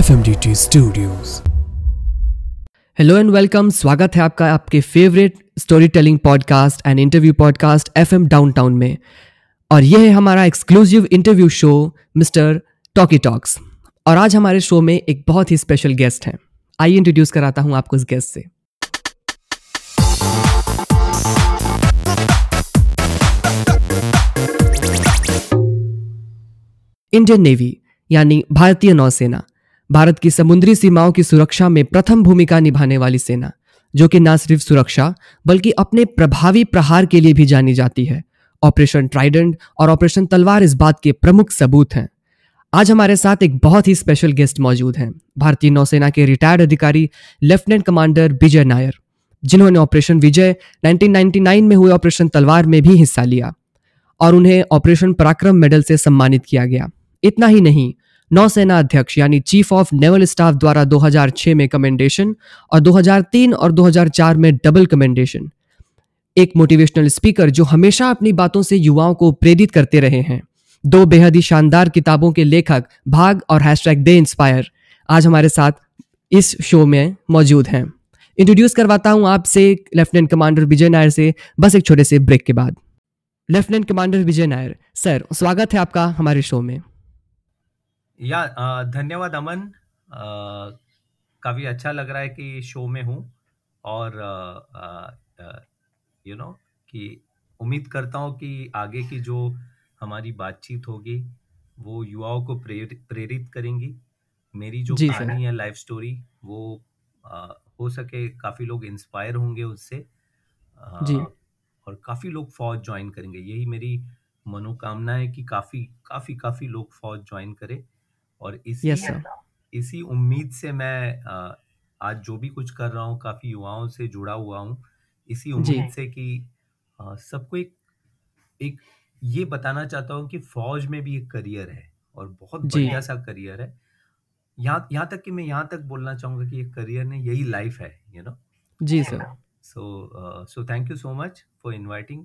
FMDT Studios. Hello and welcome स्वागत है आपका आपके favourite story telling podcast and interview podcast F M downtown में और यह है हमारा exclusive interview show mister Talkie Talks और आज हमारे शो में एक बहुत ही स्पेशल गेस्ट हैं। आइए इंट्रोड्यूस कराता हूँ आपको इस गेस्ट से। इंडियन नेवी यानी भारतीय नौसेना। भारत की समुद्री सीमाओं की सुरक्षा में प्रथम भूमिका निभाने वाली सेना, जो कि न सिर्फ़ सुरक्षा, बल्कि अपने प्रभावी प्रहार के लिए भी जानी जाती है। ऑपरेशन ट्राइडेंट और ऑपरेशन तलवार इस बात के प्रमुख सबूत हैं। आज हमारे साथ एक बहुत ही स्पेशल गेस्ट मौजूद हैं। भारतीय नौसेना के रिटायर्ड अधिकारी लेफ्टिनेंट कमांडर विजय नायर जिन्होंने ऑपरेशन विजय 1999 में हुए ऑपरेशन तलवार में भी हिस्सा लिया और उन्हें ऑपरेशन पराक्रम मेडल से सम्मानित किया गया। इतना ही नहीं नौसेना अध्यक्ष, यानी चीफ ऑफ़ नेवल स्टाफ द्वारा 2006 में कमेंडेशन और 2003 और 2004 में डबल कमेंडेशन एक मोटिवेशनल स्पीकर जो हमेशा अपनी बातों से युवाओं को प्रेरित करते रहे हैं। दो बेहद ही शानदार किताबों के लेखक, भाग और हैशटैग दे इंस्पायर आज हमारे साथ इस शो में मौजूद हैं। इंट्रोड्यूस करवाता हूँ आपसे लेफ्टिनेंट कमांडर विजय नायर से, बस एक छोटे से ब्रेक के बाद। Lieutenant commander Vijay Nair sir स्वागत है आपका हमारे शो में। या अ, धन्यवाद अमन। अ, काफ़ी अच्छा लग रहा है कि शो में हूँ और यू नो कि उम्मीद करता हूँ कि आगे की जो हमारी बातचीत होगी वो युवाओं को प्रेरित प्रेरित करेंगी। मेरी जो जी सर। कहानी है लाइफ स्टोरी वो अ, हो सके काफ़ी लोग इंस्पायर होंगे उससे। जी। और काफ़ी लोग फौज ज्वाइन करेंगे। यही मेरी मनोकामना है कि काफ़ी काफ़ी काफ़ी लोग फौज ज्वाइन करें। और इसी यस सर इसी उम्मीद से मैं अ, आज जो भी कुछ कर रहा हूँ काफ़ी युवाओं से जुड़ा हुआ हूँ। इसी जी। उम्मीद से कि अ, सबको एक एक ये बताना चाहता हूँ कि फौज में भी एक करियर है और बहुत जी। बढ़िया सा करियर है। यहाँ यहाँ तक कि मैं यहाँ तक बोलना चाहूँगा कि एक करियर नहीं यही लाइफ है you know ji sir so so thank you so much for inviting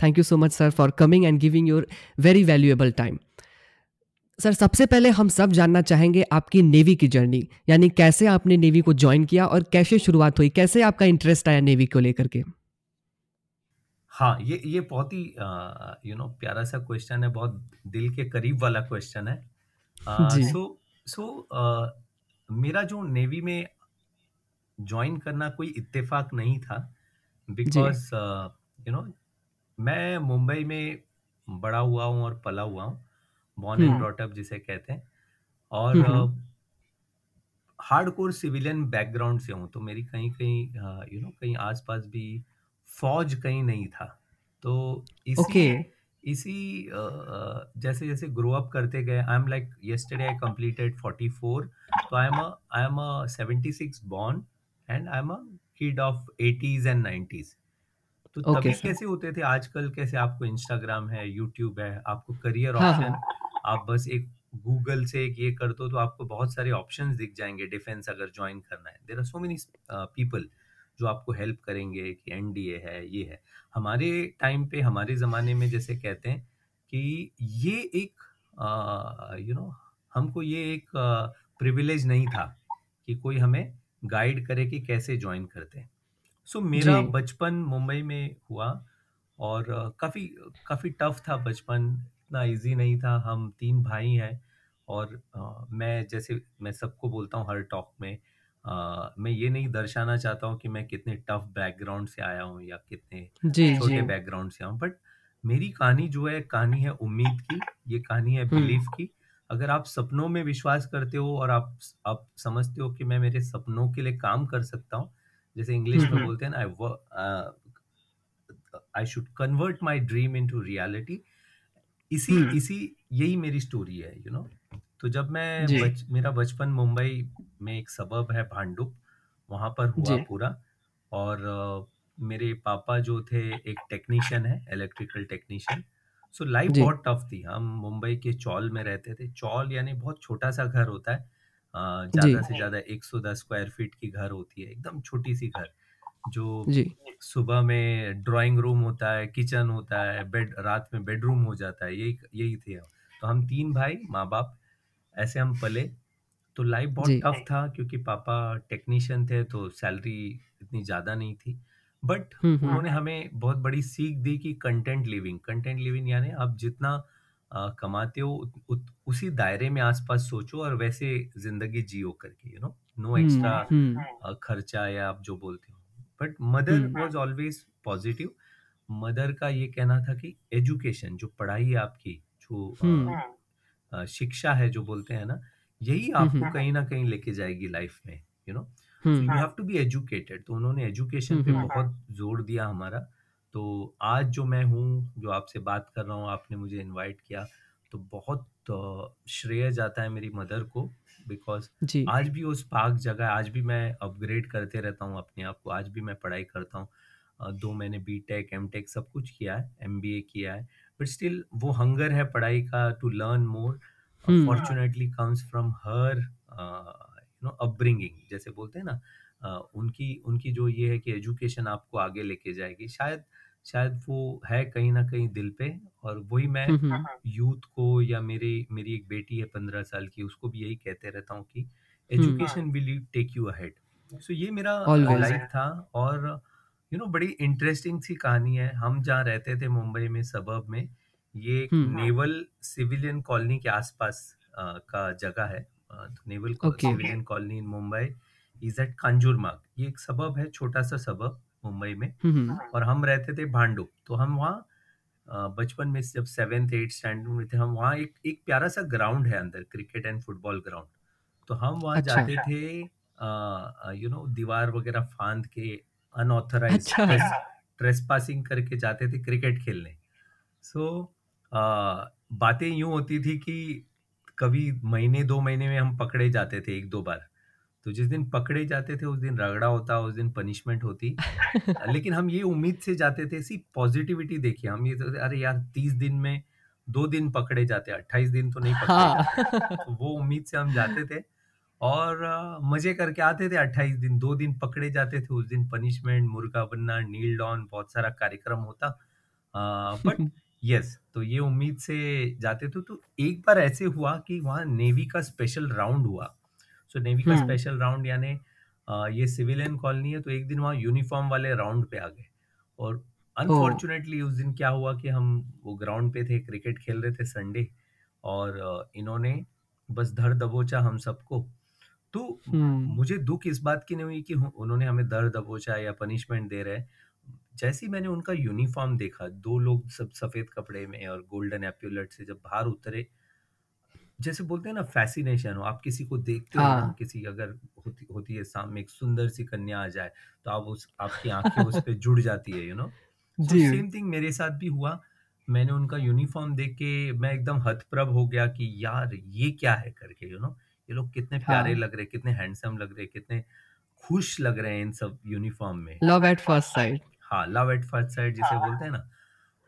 thank you so much sir for coming and giving your very valuable time sir सबसे पहले हम सब जानना चाहेंगे आपकी नेवी की जर्नी यानी कैसे आपने नेवी को ज्वाइन किया और कैसे शुरुआत हुई? कैसे आपका इंटरेस्ट आया नेवी को लेकर के? हाँ ये ये बहुत ही यू नो प्यारा सा क्वेश्चन है बहुत दिल के करीब वाला क्वेश्चन है। सो सो मेरा जो नेवी में ज्वाइन करना कोई इत्तेफाक नहीं था बिकॉज़ यू नो मैं मुंबई में बड़ा हुआ हूँ और पला हुआ हूँ। बॉर्न एंड ब्रॉट जिसे कहते हैं। और हार्ड कोर सिविलियन बैकग्राउंड से हूँ तो मेरी कहीं कहीं यू नो कहीं आसपास भी फौज कहीं नहीं था। तो इसी इसी अ, अ, जैसे जैसे ग्रो अप करते गए I am like yesterday I completed 44 तो I am I am a 76 born and I am a kid of 80s and 90s तो ओके तभी कैसे होते थे? आजकल कैसे आपको इंस्टाग्राम है यूट्यूब है आपको करियर हाँ ऑप्शन हाँ। आप बस एक गूगल से एक ये कर दो तो आपको बहुत सारे ऑप्शंस दिख जाएँगे डिफेंस अगर ज्वाइन करना है। There are so many people जो आपको हेल्प करेंगे कि एनडीए है ये है। हमारे टाइम पे हमारे ज़माने में जैसे कहते हैं कि ये एक यू नो हमको ये एक प्रिविलेज नहीं था कि कोई हमें गाइड करे कि कैसे ज्वाइन करते हैं। सो मेरा बचपन मुंबई में हुआ और अ, काफ़ी काफ़ी टफ था बचपन। इतना इजी नहीं था। हम तीन भाई हैं और अ, मैं जैसे मैं सबको बोलता हूँ हर टॉक में अ, मैं ये नहीं दर्शाना चाहता हूँ कि मैं कितने टफ बैकग्राउंड से आया हूँ या कितने जी जी। छोटे बैकग्राउंड से आया हूँ। बट मेरी कहानी जो है कहानी है उम्मीद की ये कहानी है हम्म बिलीफ की। अगर आप सपनों में विश्वास करते हो और आप आप समझते हो कि मैं मेरे सपनों के लिए काम कर सकता हूँ जैसे इंग्लिश में बोलते हैं ना I should convert my dream into reality इसी हम्म। इसी यही मेरी स्टोरी है यू you नो know? तो जब मैं बच, मेरा बचपन मुंबई में एक सबब है भांडुप वहाँ पर हुआ पूरा और अ, मेरे पापा जो थे एक टेक्नीशियन है इलेक्ट्रिकल टेक्नीशियन सो लाइफ बहुत टफ थी। हम मुंबई के चौल में रहते थे। चौल यानी बहुत छोटा सा घर होता है। जी। ज़्यादा से ज़्यादा 110 स्क्वायर फीट की घर होती है एकदम छोटी सी घर जो जी। सुबह में ड्राइंग रूम होता है किचन होता है बेड रात में बेडरूम हो जाता है यही यही थे हम। तो हम तीन भाई माँ बाप ऐसे हम पले। तो लाइफ बहुत जी। टफ था क्योंकि पापा टेक्नीशियन थे तो सैलरी इतनी ज़्यादा नहीं थी। But hmm hmm. उन्होंने हमें बहुत बड़ी सीख दी कि कंटेंट लिविंग कंटेंट लिविंग यानी आप जितना कमाते हो उत, उत, उसी दायरे में आसपास सोचो और वैसे ज़िंदगी जियो करके यू नो नो एक्स्ट्रा खर्चा या आप जो बोलते हो। But mother was always positive mother का ये कहना था कि एजुकेशन जो पढ़ाई है आपकी जो हम्म। शिक्षा है जो बोलते हैं ना यही हम्म आपको हम्म। कहीं ना कहीं लेके जाएगी लाइफ में you know you have to be educated तो उन्होंने एजुकेशन पे बहुत ज़ोर दिया हमारा। तो आज जो मैं हूँ जो आपसे बात कर रहा हूँ आपने मुझे इनवाइट किया तो बहुत श्रेय जाता है मेरी मदर को बिकॉज़ आज भी उस पाक जगह आज भी मैं अपग्रेड करते रहता हूँ अपने आप को आज भी मैं पढ़ाई करता हूँ। दो मैंने बी टेक एम टेक सब कुछ किया है एम बी ए किया है बट स्टिल वो हंगर है पढ़ाई का to learn more fortunately comes from her you know upbringing जैसे बोलते हैं ना उनकी उनकी जो ये है कि एजुकेशन आपको आगे लेके जाएगी। शायद शायद वो है कहीं ना कहीं दिल पे और वही मैं हम्म हम्म यूथ को या मेरी मेरी एक बेटी है पंद्रह साल की उसको भी यही कहते रहता हूँ कि education will take you ahead so ये मेरा लाइफ था और यू नो बड़ी इंटरेस्टिंग सी कहानी है। हम जहाँ रहते थे मुंबई में सबब में ये एक नेवल सिविलियन कॉलोनी के आसपास का जगह है। तो naval civilian colony in Mumbai. Is at Kanjurmarg. ये एक सबब है छोटा सा सबब मुंबई में। हम्म हम्म। और हम रहते थे भांडुप तो हम वहाँ बचपन में जब सेवेंथ एट स्टैंडर्ड में थे हम वहाँ एक एक प्यारा सा ग्राउंड है अंदर क्रिकेट एंड फुटबॉल ग्राउंड। तो हम वहाँ अच्छा। जाते थे यू नो दीवार वगैरह फांद के अनऑथराइज अच्छा। ट्रेस ट्रेस पासिंग करके जाते थे क्रिकेट खेलने। सो so, बातें यूँ होती थी कि कभी महीने दो महीने में हम पकड़े जाते थे एक दो बार। तो जिस दिन पकड़े जाते थे उस दिन रगड़ा होता उस दिन पनिशमेंट होती। लेकिन हम ये उम्मीद से जाते थे सी पॉजिटिविटी देखिए। हम ये तो अरे यार तीस दिन में दो दिन पकड़े जाते अट्ठाईस दिन तो नहीं पकड़े हाँ। तो वो उम्मीद से हम जाते थे और मज़े करके आते थे अट्ठाईस दिन दो दिन पकड़े जाते थे उस दिन पनिशमेंट मुर्गा बनना नील डॉन बहुत सारा कार्यक्रम होता। बट यस तो ये उम्मीद से जाते थे। तो एक बार ऐसे हुआ कि वहाँ नेवी का स्पेशल राउंड हुआ। सो नेवी का हम्म। स्पेशल राउंड यानी ये सिविलियन कॉलोनी है तो एक दिन वहाँ यूनिफॉर्म वाले राउंड पे आ गए। और अनफॉर्चुनेटली उस दिन क्या हुआ कि हम वो ग्राउंड पे थे क्रिकेट खेल रहे थे संडे और इन्होंने बस धर दबोचा हम सबको। तो हम्म। मुझे दुख इस बात की नहीं हुई कि उन्होंने हमें दर दबोचा या पनिशमेंट दे रहे। जैसे मैंने उनका यूनिफॉर्म देखा दो लोग सब सफ़ेद कपड़े में और गोल्डन एप्यूलेट से जब बाहर उतरे जैसे बोलते हैं ना फैसिनेशन हो। आप किसी को देखते हो ना हाँ। किसी अगर होती होती है सामने एक सुंदर सी कन्या आ जाए तो आप उस आपकी आँखें उस पर जुड़ जाती है यू नो सेम थिंग मेरे साथ भी हुआ। मैंने उनका यूनिफॉर्म देख के मैं एकदम हतप्रभ हो गया कि यार ये क्या है करके यू नो ये लोग कितने प्यारे हाँ। लग रहे कितने हैंडसम लग रहे कितने खुश लग रहे हैं इन सब यूनिफॉर्म में। लव एट फ़र्स्ट साइड हाँ लव एट फ़र्स्ट साइड जिसे बोलते हैं ना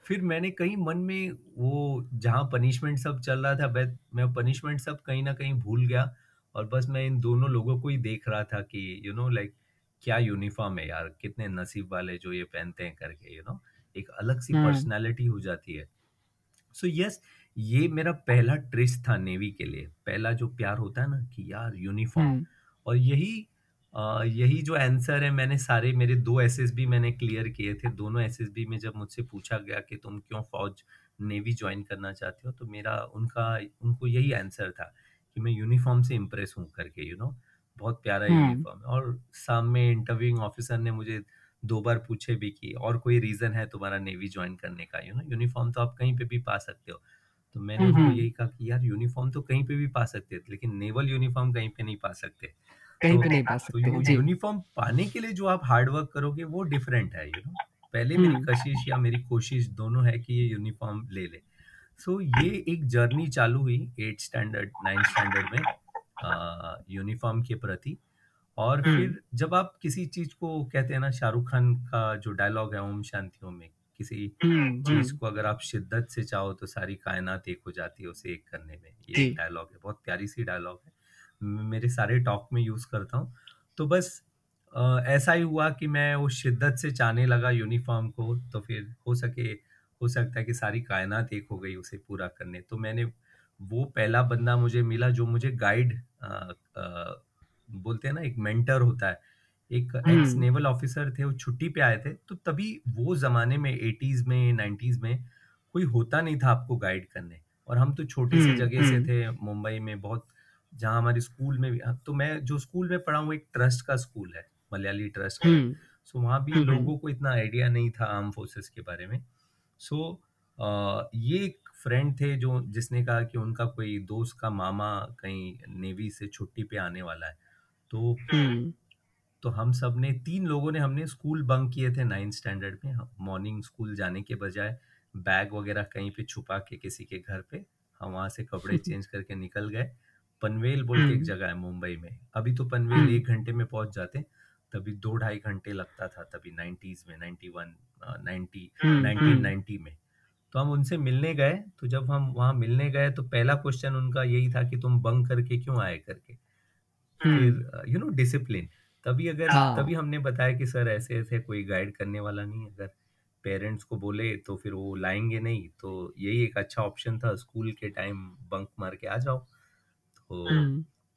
फिर मैंने कहीं मन में वो जहाँ पनिशमेंट सब चल रहा था मैं मैं पनिशमेंट सब कहीं ना कहीं भूल गया और बस मैं इन दोनों लोगों को ही देख रहा था कि यू नो लाइक क्या यूनिफॉर्म है यार कितने नसीब वाले जो ये पहनते हैं करके यू you नो know? एक अलग सी पर्सनैलिटी हो जाती है सो so, यस yes, ये मेरा पहला ट्रिस्ट था नेवी के लिए पहला जो प्यार होता है ना कि यार यूनिफॉर्म हम्म और यही यही जो आंसर है मैंने सारे मेरे दो एसएसबी मैंने क्लियर किए थे। दोनों एसएसबी में जब मुझसे पूछा गया कि तुम क्यों फौज नेवी ज्वाइन करना चाहते हो तो मेरा उनका उनको यही आंसर था कि मैं यूनिफॉर्म से इम्प्रेस हूँ करके यू नो बहुत प्यारा हम्म। यूनिफॉर्म है। और सामने इंटरव्यूइंग ऑफिसर ने मुझे दो बार पूछे भी कि और कोई रीजन है तुम्हारा नेवी ज्वाइन करने का? यू नो यूनिफॉर्म तो आप कहीं पे भी पा सकते हो। तो मैंने हम्म उनको हम्म। यही कहा कि यार यूनिफॉर्म तो कहीं पे भी पा सकते थे लेकिन नेवल यूनिफॉर्म कहीं पे नहीं पा सकते। कहीं तो नहीं पा तो सकते जी। यूनिफॉर्म पाने के लिए जो आप हार्ड वर्क करोगे वो डिफरेंट है यू नो। पहले मेरी हम्म। कशिश या मेरी कोशिश दोनों है कि ये यूनिफॉर्म ले ले। सो so, ये एक जर्नी चालू हुई एट स्टैंडर्ड नाइन्थ स्टैंडर्ड में यूनिफॉर्म के प्रति। और हम्म। फिर जब आप किसी चीज़ को कहते हैं ना शाहरुख खान का जो डायलॉग है ओम शांति ओम में किसी हम्म चीज़ हम्म। को अगर आप शिद्दत से चाहो तो सारी कायनात एक हो जाती है उसे एक करने में। ये एक डायलॉग है बहुत प्यारी सी डायलॉग है। मेरे सारे टॉक में यूज़ करता हूँ। तो बस ऐसा ही हुआ कि मैं उस शिद्दत से चाहने लगा यूनिफॉर्म को तो फिर हो सके हो सकता है कि सारी कायनात एक हो गई उसे पूरा करने। तो मैंने वो पहला बंदा मुझे मिला जो मुझे गाइड बोलते हैं ना एक मेंटर होता है। एक एक्स नेवल ऑफिसर थे वो छुट्टी पे आए थे। तो तभी वो जमाने में एटीज में नाइन्टीज में कोई होता नहीं था आपको गाइड करने। और हम तो छोटे सी जगह से थे मुंबई में बहुत जहाँ हमारे स्कूल में भी तो मैं जो स्कूल में पढ़ा हूँ एक ट्रस्ट का स्कूल है मलयाली ट्रस्ट का सो वहाँ भी लोगों को इतना आइडिया नहीं था आर्म फोर्सेस के बारे में। सो ये एक फ्रेंड थे जो जिसने कहा कि उनका कोई दोस्त का मामा कहीं नेवी से छुट्टी पे आने वाला है। तो तो हम सबने तीन लोगों ने हमने स्कूल बंक किए थे नाइन्थ स्टैंडर्ड में। मॉर्निंग स्कूल जाने के बजाय बैग वगैरह कहीं पे छुपा के किसी के घर पे हम वहाँ से कपड़े चेंज करके निकल गए। पनवेल बोल के एक हम्म। जगह है मुंबई में। अभी तो पनवेल हम्म। एक घंटे में पहुँच जाते तभी दो ढाई घंटे लगता था तभी नाइन्टीज में ninety one ninety nineteen ninety में। तो हम उनसे मिलने गए तो जब हम वहाँ मिलने गए तो पहला क्वेश्चन उनका यही था कि तुम बंक करके क्यों आए करके? फिर यू नो डिसिप्लिन तभी अगर हाँ. तभी हमने बताया कि सर ऐसे ऐसे कोई गाइड करने वाला नहीं अगर पेरेंट्स को बोले तो फिर वो लाएँगे नहीं। तो यही एक अच्छा ऑप्शन था स्कूल के टाइम बंक मार के आ जाओ। तो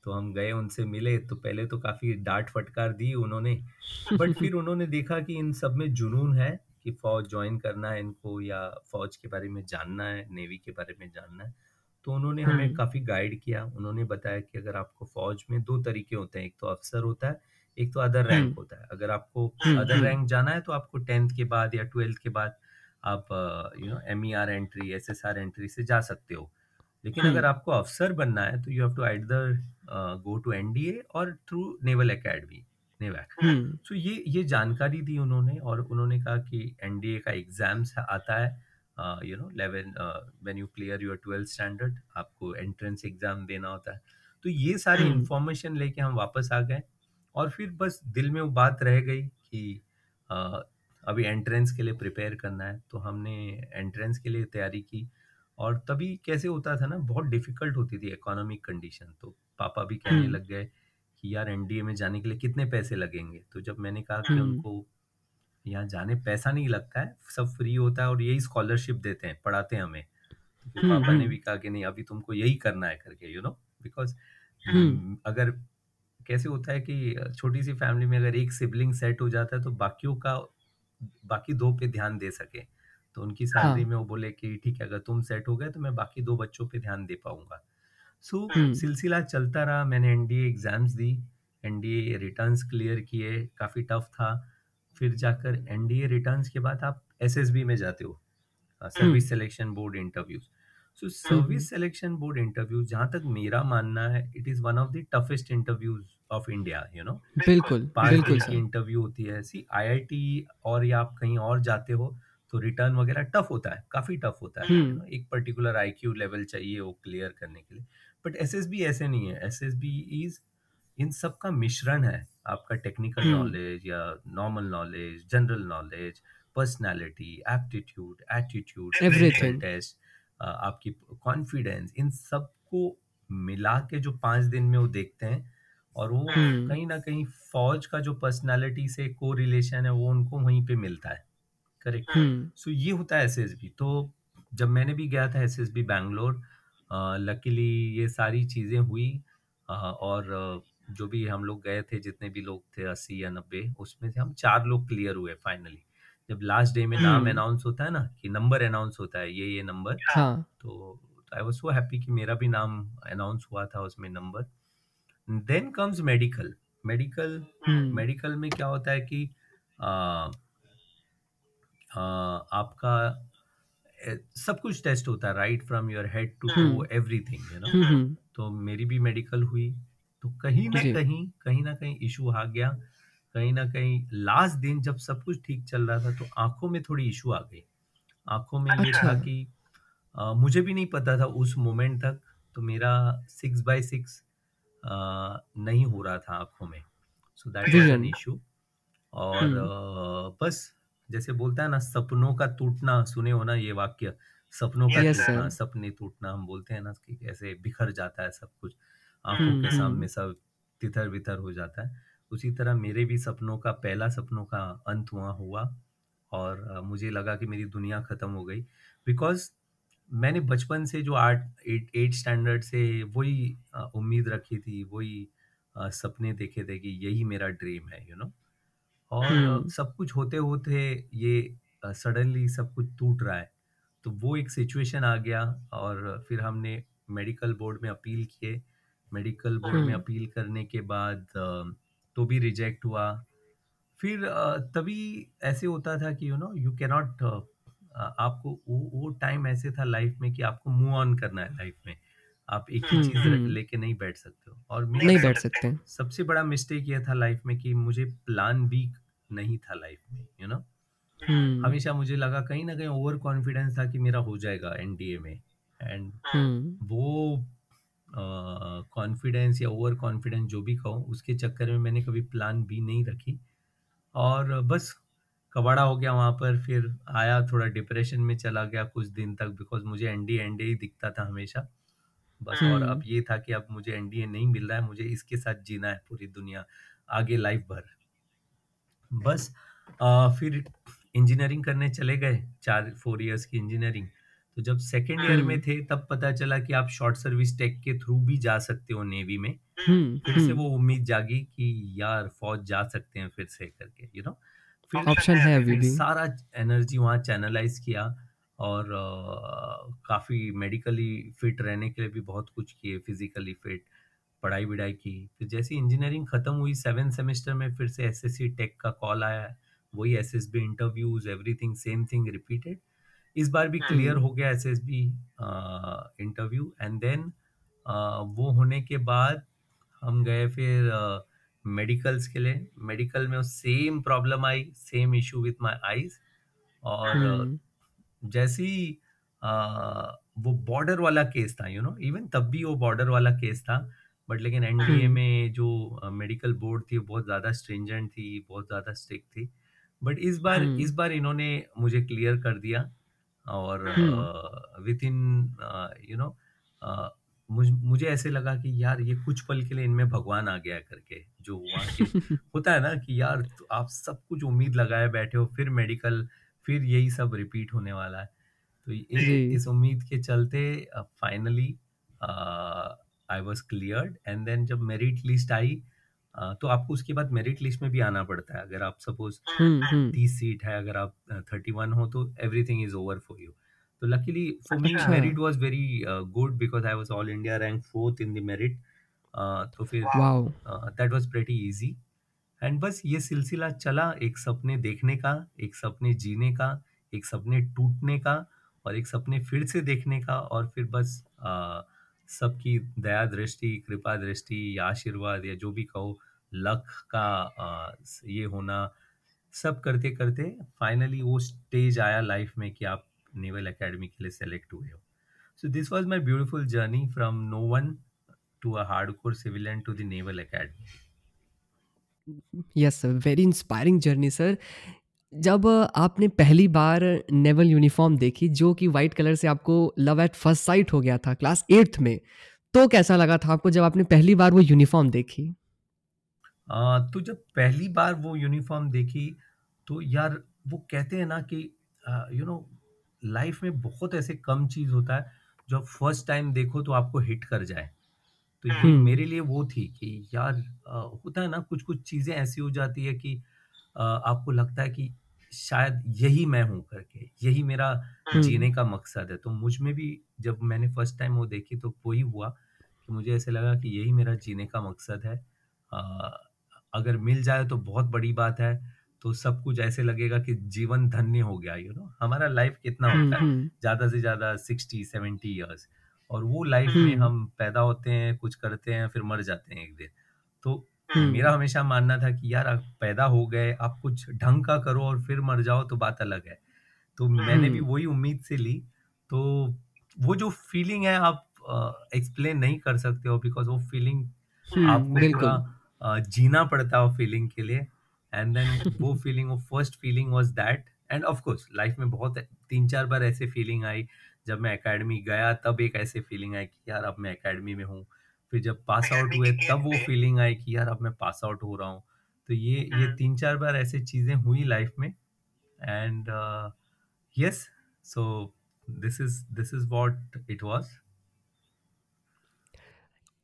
तो हम गए उनसे मिले तो पहले तो काफ़ी डांट फटकार दी उन्होंने बट फिर उन्होंने देखा कि इन सब में जुनून है कि फौज ज्वाइन करना है इनको या फौज के बारे में जानना है नेवी के बारे में जानना है। तो उन्होंने हमें काफ़ी गाइड किया उन्होंने बताया कि अगर आपको फौज में दो तरीके होते हैं एक तो अफसर होता है एक तो अदर रैंक होता है। अगर आपको अदर रैंक जाना है तो आपको टेंथ के बाद या ट्वेल्थ के बाद आप you know M E R entry S S R entry से जा सकते हो। लेकिन अगर आपको अफसर बनना है तो you have to either go to NDA और थ्रू नेवल एकेडमी नेवैक सो ये ये जानकारी दी उन्होंने और उन्होंने कहा कि एनडीए का एग्ज़ाम्स आता है you know eleven when you clear your twelfth standard आपको एंट्रेंस एग्ज़ाम देना होता है। तो ये सारी इंफॉर्मेशन लेके हम वापस आ गए और फिर बस दिल में वो बात रह गई कि आ, अभी एंट्रेंस के लिए प्रिपेयर करना है। तो हमने एंट्रेंस के लिए तैयारी की। और तभी कैसे होता था ना बहुत डिफ़िकल्ट होती थी इकोनॉमिक कंडीशन तो पापा भी कहने हम्म। लग गए कि यार एनडीए में जाने के लिए कितने पैसे लगेंगे? तो जब मैंने कहा कि हम्म। उनको यहाँ जाने पैसा नहीं लगता है सब फ्री होता है और यही स्कॉलरशिप देते हैं पढ़ाते हैं हमें। तो हम्म, पापा ने भी कहा कि नहीं अभी तुमको यही करना है करके यू नो बिकॉज़ अगर कैसे होता है कि छोटी सी फैमिली में अगर एक सिबलिंग सेट हो जाता है तो बाकियों का बाकी दो पे ध्यान दे सके। तो उनकी सैलरी हाँ. में वो बोले कि ठीक है अगर तुम सेट हो गए तो मैं बाकी दो बच्चों पे ध्यान दे पाऊँगा। सो so, सिलसिला चलता रहा। मैंने एनडीए एग्ज़ाम्स दी एनडीए रिटर्न्स क्लियर किए काफ़ी टफ था। फिर जाकर एनडीए रिटर्न्स के बाद आप एसएसबी में जाते हो service selection board interviews. So service selection board interview जहाँ तक मेरा मानना है it is one of the toughest interviews of India you know? बिल्कुल बिल्कुल की इंटरव्यू होती है। सी आईआईटी और या आप कहीं और जाते हो तो रिटर्न वगैरह टफ होता है काफ़ी टफ होता है you एक पर्टिकुलर आईक्यू लेवल चाहिए वो क्लियर करने के लिए। बट एसएसबी ऐसे नहीं है। एसएसबी इज़ इन सब का मिश्रण है आपका टेक्निकल नॉलेज या normal knowledge general knowledge personality aptitude attitude test आपकी कॉन्फिडेंस इन सबको मिला के जो पाँच दिन में वो देखते हैं और वो हम्म। कहीं ना कहीं फौज का जो पर्सनालिटी से को रिलेशन है वो उनको वहीं पे मिलता है। करेक्ट सो हम्म। so, ये होता है एसएसबी तो जब मैंने भी गया था एसएसबी बैंगलोर लकीली ये सारी चीज़ें हुई आ, और जो भी हम लोग गए थे जितने भी लोग थे अस्सी या नब्बे उसमें से हम चार लोग क्लियर हुए फाइनली जब लास्ट डे में नाम अनाउंस हम्म। होता है ना कि नंबर अनाउंस होता है ये ये नंबर हाँ. तो आई वाज सो हैप्पी कि मेरा भी नाम अनाउंस हुआ था उसमें number then comes medical medical medical में क्या होता है कि आपका सब कुछ टेस्ट होता है right from your head to to everything you know तो मेरी भी मेडिकल हुई तो कहीं ना कहीं कहीं ना कहीं इशू आ गया। कहीं ना कहीं लास्ट दिन जब सब कुछ ठीक चल रहा था तो आँखों में थोड़ी इशू आ गई। आँखों में ये था अच्छा। कि आ, मुझे भी नहीं पता था उस मोमेंट तक तो मेरा सिक्स बाय सिक्स नहीं हो रहा था आँखों में। So that was an issue और हम्म। बस जैसे बोलता है ना सपनों का टूटना सुने हो ना ये वाक्य? सपनों का yes, टूटना सपने टूटना हम बोलते हैं ना कि कैसे बिखर जाता है सब कुछ। आँखों के हम्म, सामने हम्म। सब तितर बितर हो जाता है। उसी तरह मेरे भी सपनों का पहला सपनों का अंत हुआ हुआ और मुझे लगा कि मेरी दुनिया ख़त्म हो गई। बिकॉज़ मैंने बचपन से जो आर्ट एट एट स्टैंडर्ड से वही उम्मीद रखी थी वही सपने देखे थे कि यही मेरा ड्रीम है यू you नो know? और हम्म। सब कुछ होते होते ये सडनली सब कुछ टूट रहा है। तो वो एक सिचुएशन आ गया और फिर हमने मेडिकल बोर्ड में अपील किए। मेडिकल बोर्ड में अपील करने के बाद तो भी रिजेक्ट हुआ। फिर तभी ऐसे होता था कि यू नो यू कैनॉट आपको वो वो टाइम ऐसे था लाइफ में कि आपको मूव ऑन करना है लाइफ में। आप एक ही चीज़ लेके नहीं बैठ सकते हो। और नहीं बैठ सकते। सबसे बड़ा मिस्टेक ये था लाइफ में कि मुझे प्लान बी नहीं था लाइफ में यू नो हमेशा मुझे लगा कहीं ना कहीं ओवर कॉन्फिडेंस था कि मेरा हो जाएगा एनडीए में। एंड वो कॉन्फिडेंस या ओवर कॉन्फिडेंस जो भी कहो उसके चक्कर में मैंने कभी प्लान बी नहीं रखी। और बस कबाड़ा हो गया वहाँ पर फिर आया थोड़ा डिप्रेशन में चला गया कुछ दिन तक बिकॉज़ मुझे एनडीए एनडीए ही दिखता था हमेशा। बस। और अब ये था कि अब मुझे एनडीए नहीं मिल रहा है मुझे इसके साथ जीना है पूरी दुनिया आगे लाइफ भर। बस आ, फिर इंजीनियरिंग करने चले गए चार फोर इयर्स की इंजीनियरिंग। तो जब सेकेंड ईयर में थे तब पता चला कि आप शॉर्ट सर्विस टेक के थ्रू भी जा सकते हो नेवी में। फिर से वो उम्मीद जागी कि यार फौज जा सकते हैं फिर से करके यू नो फिर ऑप्शन है अभी भी। सारा एनर्जी वहाँ चैनलाइज किया। और काफ़ी मेडिकली फिट रहने के लिए भी बहुत कुछ किए फिजिकली फिट पढ़ाई विढ़ाई की। फिर जैसे इंजीनियरिंग ख़त्म हुई सेवन सेमेस्टर में फिर से एस एस टेक का कॉल आया वही S S B interviews everything same thing repeated इस बार भी क्लियर हो। गया S S B interview and then वो होने के बाद हम गए फिर मेडिकल्स के लिए। मेडिकल में same problem I same issue with my eyes और जैसे ही वो बॉर्डर वाला केस था यू नो इवन तब भी वो बॉर्डर वाला केस था बट लेकिन एनडीए में जो मेडिकल बोर्ड थी बहुत ज़्यादा स्ट्रेंजेंट थी बहुत ज़्यादा स्ट्रिक्ट थी बट इस बार इस बार इन्होंने मुझे क्लियर कर दिया और विद इन यू नो मुझे ऐसे लगा कि यार ये कुछ पल के लिए इनमें भगवान आ गया करके जो के होता है ना कि यार तो आप सब कुछ उम्मीद लगाए बैठे हो फिर मेडिकल फिर यही सब रिपीट होने वाला है। तो इस, इस उम्मीद के चलते finally I was cleared and then जब मेरिट लिस्ट आई uh, तो आपको उसके बाद मेरिट लिस्ट में भी आना पड़ता है। अगर आप सपोज़ तीस सीट है अगर आप थर्टी वन हो तो everything is over for you for me, merit was very uh, good because I was all India ranked fourth in the merit. Uh, तो फिर that was pretty easy. And बस ये सिलसिला चला एक सपने देखने का एक सपने जीने का एक सपने टूटने का और एक सपने फिर से देखने का और फिर बस सबकी दया दृष्टि कृपा दृष्टि या आशीर्वाद या जो भी कहो लक का आ, ये होना सब करते करते फाइनली वो स्टेज आया लाइफ में कि आप नेवल एकेडमी के लिए सेलेक्ट हुए हो। So this was my beautiful journey from no one to a hardcore civilian to the naval academy yes very inspiring journey sir जब आपने पहली बार नेवल यूनिफॉर्म देखी जो कि वाइट कलर से आपको लव एट फ़र्स्ट साइट हो गया था क्लास एट्थ में तो कैसा लगा था आपको जब आपने पहली बार वो यूनिफॉर्म देखी? आ, तो जब पहली बार वो यूनिफॉर्म देखी तो यार वो कहते हैं ना कि यू नो लाइफ में बहुत ऐसे कम चीज़ होता है जो फ़र्स्ट टाइम देखो तो आपको हिट कर जाए। तो ये हम्म। मेरे लिए वो थी कि यार आ, होता है ना कुछ कुछ चीज़ें ऐसी हो जाती है कि आ, आपको लगता है कि शायद यही मैं हूँ करके यही मेरा हम्म। जीने का मकसद है तो मुझमें भी जब मैंने फ़र्स्ट टाइम वो देखी तो वही हुआ कि मुझे ऐसे लगा कि यही मेरा जीने का मकसद है आ, अगर मिल जाए तो बहुत बड़ी बात है तो सब कुछ ऐसे लगेगा कि जीवन धन्य हो गया यू नो हमारा लाइफ कितना हम्म, होता है। ज़्यादा से ज़्यादा सिक्सटी सेवेंटी ईयर्स और वो लाइफ में हम्म। हम पैदा होते हैं कुछ करते हैं फिर मर जाते हैं एक दिन। तो मेरा हमेशा मानना था कि यार आप पैदा हो गए आप कुछ ढंग का करो और फिर मर जाओ तो बात अलग है। तो मैंने भी वही उम्मीद से ली। तो वो जो फीलिंग है आप एक्सप्लेन नहीं कर सकते हो बिकॉज़ वो फीलिंग आपको जीना पड़ता है फीलिंग के लिए। एंड देन वो फीलिंग वो first feeling was that and of course life में बहुत तीन चार बार ऐसे फीलिंग आई। जब मैं एकेडमी गया तब एक ऐसे फीलिंग आई कि यार अब मैं एकेडमी में हूँ। फिर जब पास आउट हुए तब वो फीलिंग आई कि यार अब मैं पास आउट हो रहा हूँ। तो ये ये हाँ। तीन चार बार ऐसे चीज़ें हुई लाइफ में। And yes so this is this is what it was.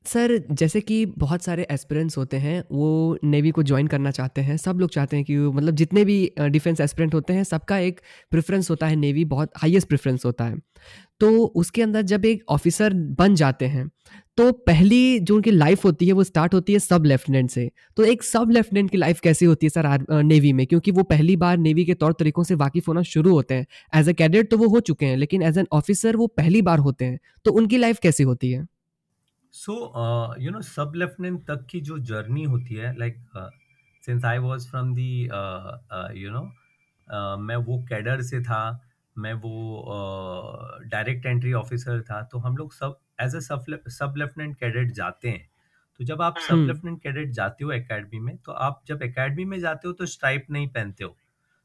Sir, जैसे कि बहुत सारे एस्पिरेंट्स होते हैं, वो नेवी को ज्वाइन करना चाहते हैं। सब लोग चाहते हैं कि मतलब जितने भी डिफेंस एस्पिरेंट होते हैं, सबका एक प्रेफरेंस होता है नेवी बहुत हाईएस्ट प्रेफरेंस होता है। तो उसके अंदर जब एक ऑफिसर बन जाते हैं तो पहली जो उनकी लाइफ होती है, वो स्टार्ट होती है सब लेफ्टिनेंट से। तो एक सब लेफ्टिनेंट की लाइफ कैसी होती है सर नेवी में? क्योंकि वो पहली बार नेवी के तौर तरीकों से वाकिफ होना शुरू होते हैं। एज अ कैडेट तो वो हो चुके हैं, लेकिन एज एन ऑफिसर वो पहली बार होते हैं। तो उनकी लाइफ कैसी होती है? So you know sub lieutenant तक की जो जर्नी होती है like since I was from the you know मैं वो कैडर से था मैं वो डायरेक्ट एंट्री ऑफिसर था तो हम लोग सब as a sub lieutenant cadet जाते हैं। तो जब आप सब। लेफ्टिनेंट कैडेट जाते हो एकेडमी में तो आप जब एकेडमी में जाते हो तो स्ट्राइप नहीं पहनते हो।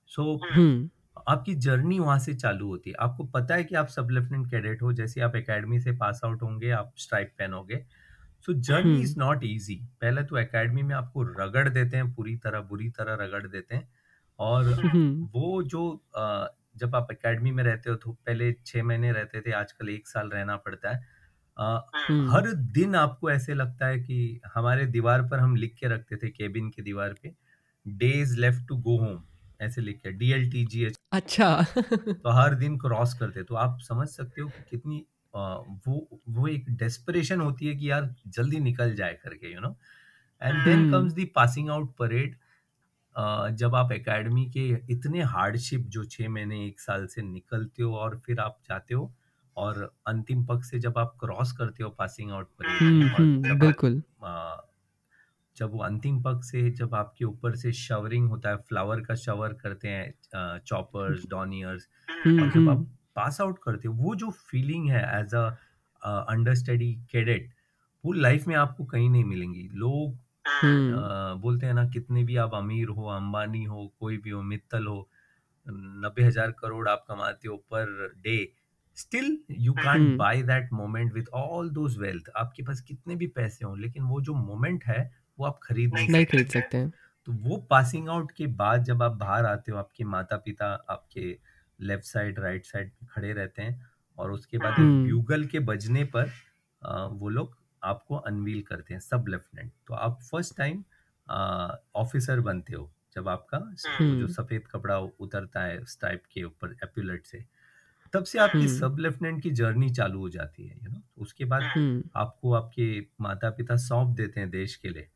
सो हम्म। आपकी जर्नी वहाँ से चालू होती है। आपको पता है कि आप सब लेफ्टिनेंट कैडेट हो जैसे आप एकेडमी से पास आउट होंगे आप stripe पहनोगे। So journey. Is not easy पहले तो एकेडमी में आपको रगड़ देते हैं पूरी तरह बुरी तरह रगड़ देते हैं। और वो जो जब आप एकेडमी में रहते हो तो पहले छह महीने रहते थे आजकल एक साल रहना पड़ता है। हम्म। हर दिन आपको ऐसे लगता है कि हमारे दीवार पर हम लिख के रखते थे केबिन की दीवार पे days left to go home. ऐसे लिख D L T G H अच्छा। तो हर दिन क्रॉस करते तो आप समझ सकते हो कि कितनी वो वो एक डेस्परेशन होती है कि यार जल्दी निकल जाए करके you know and then. Comes the passing out parade जब आप एकेडमी के इतने हार्डशिप जो छह महीने एक साल से निकलते हो और फिर आप जाते हो और अंतिम पक्ष से जब आप क्रॉस करते हो पासिंग आउट परेड बिल्कुल। जब वो अंतिम पग से जब आपके ऊपर से शवरिंग होता है फ्लावर का शवर करते हैं चॉपर्स डॉनियर्स हम्म और जब आप हम्म। पास आउट करते हो वो जो फीलिंग है एज अ अंडरस्टडी कैडेट वो लाइफ में आपको कहीं नहीं मिलेंगी। लोग हम्म। बोलते हैं ना कितने भी आप अमीर हो अंबानी हो कोई भी हो मित्तल हो नब्बे हज़ार करोड़ आप कमाते हो per day still you hmm. By that moment with all those wealth आपके पास कितने भी पैसे हो लेकिन वो जो मोमेंट है वो आप खरीद नहीं नहीं खरीद सकते हैं तो वो पासिंग आउट के बाद जब आप बाहर आते हो आपके माता पिता आपके लेफ़्ट साइड राइट साइड पे खड़े रहते हैं और उसके बाद एक हम्म। ब्यूगल के बजने पर वो लोग आपको अनवील करते हैं सब लेफ्टिनेंट तो आप फ़र्स्ट टाइम ऑफिसर बनते हो जब आपका जो हम्म। सफ़ेद कपड़ा उतरता है स्टाइप के ऊपर एप्यूलेट से तब से आपकी हम्म। सब लेफ्टिनेंट की जर्नी चालू हो जाती है यू नो उसके बाद हम्म आपको आपके माता पिता सौंप देते हैं देश के लिए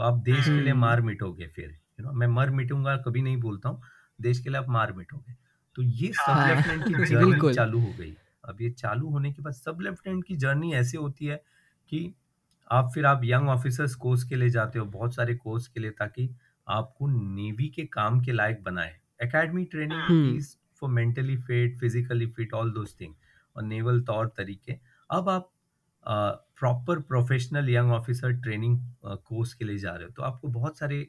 तो आप देश के लिए हम्म। मार मिटोगे फिर यू नो मैं मर मिटूँगा कभी नहीं बोलता हूँ देश के लिए आप मार मिटोगे। तो ये सब हाँ, लेफ्टिनेंट की जर्नी चालू हो गई। अब ये चालू होने के बाद सब लेफ्टिनेंट की जर्नी ऐसे होती है कि आप फिर आप यंग ऑफिसर्स कोर्स के लिए जाते हो बहुत सारे कोर्स के लिए ताकि आपको नेवी के काम के लायक बनाए। Academy training hmm. Is for mentally fit physically fit all those thing और नेवल तौर तरीके। अब आप proper professional young officer training course के लिए जा रहे हो। तो आपको बहुत सारे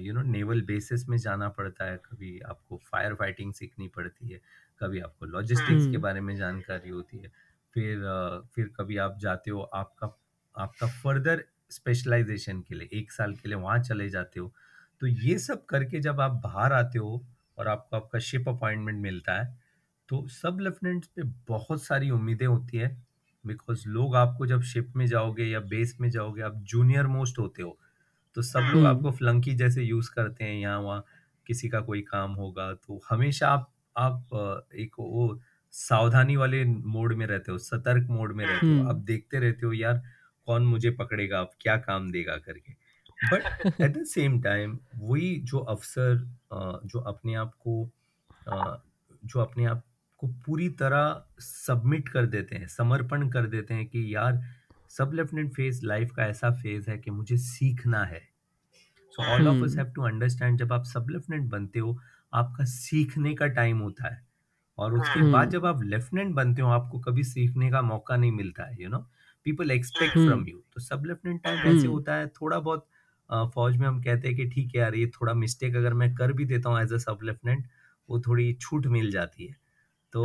यू नो नेवल बेसिस में जाना पड़ता है। कभी आपको फायर फाइटिंग सीखनी पड़ती है कभी आपको लॉजिस्टिक्स के हम्म। बारे में जानकारी होती है। फिर अ, फिर कभी आप जाते हो आपका आपका फर्दर स्पेशलाइजेशन के लिए एक साल के लिए वहाँ चले जाते हो। तो ये सब करके जब आप बाहर आते हो और आपको आपका शिप अपॉइंटमेंट मिलता है तो सब लेफ्टिनेंट्स पे बहुत सारी उम्मीदें होती है। बिकॉज़ लोग आपको जब शिप में जाओगे या बेस में जाओगे आप जूनियर मोस्ट होते हो तो सब लोग हम्म। आपको फ्लंकी जैसे यूज़ करते हैं यहाँ वहाँ किसी का कोई काम होगा तो हमेशा आप आप एक वो सावधानी वाले मोड में रहते हो सतर्क मोड में रहते हो हम्म। आप देखते रहते हो यार कौन मुझे पकड़ेगा आप क्या काम देगा करके but at the same time वही जो अफसर जो अपने आप को जो अपने आप को पूरी तरह सबमिट कर देते हैं समर्पण कर देते हैं कि यार सब लेफ्टिनेंट फ़ेज़ लाइफ का ऐसा फ़ेज़ है कि मुझे सीखना है so all of us. Have to understand जब आप सब लेफ्टिनेंट बनते हो आपका सीखने का टाइम होता है और उसके हम्म। बाद जब आप लेफ्टिनेंट बनते हो आपको कभी सीखने का मौका नहीं मिलता है you know people expect. From you तो सब लेफ्टिनेंट टाइम ऐसे। होता है थोड़ा बहुत फौज में हम कहते हैं कि ठीक है यार ये थोड़ा मिस्टेक अगर मैं कर भी देता हूँ एज अ सब लेफ्टिनेंट वो थोड़ी छूट मिल जाती है तो।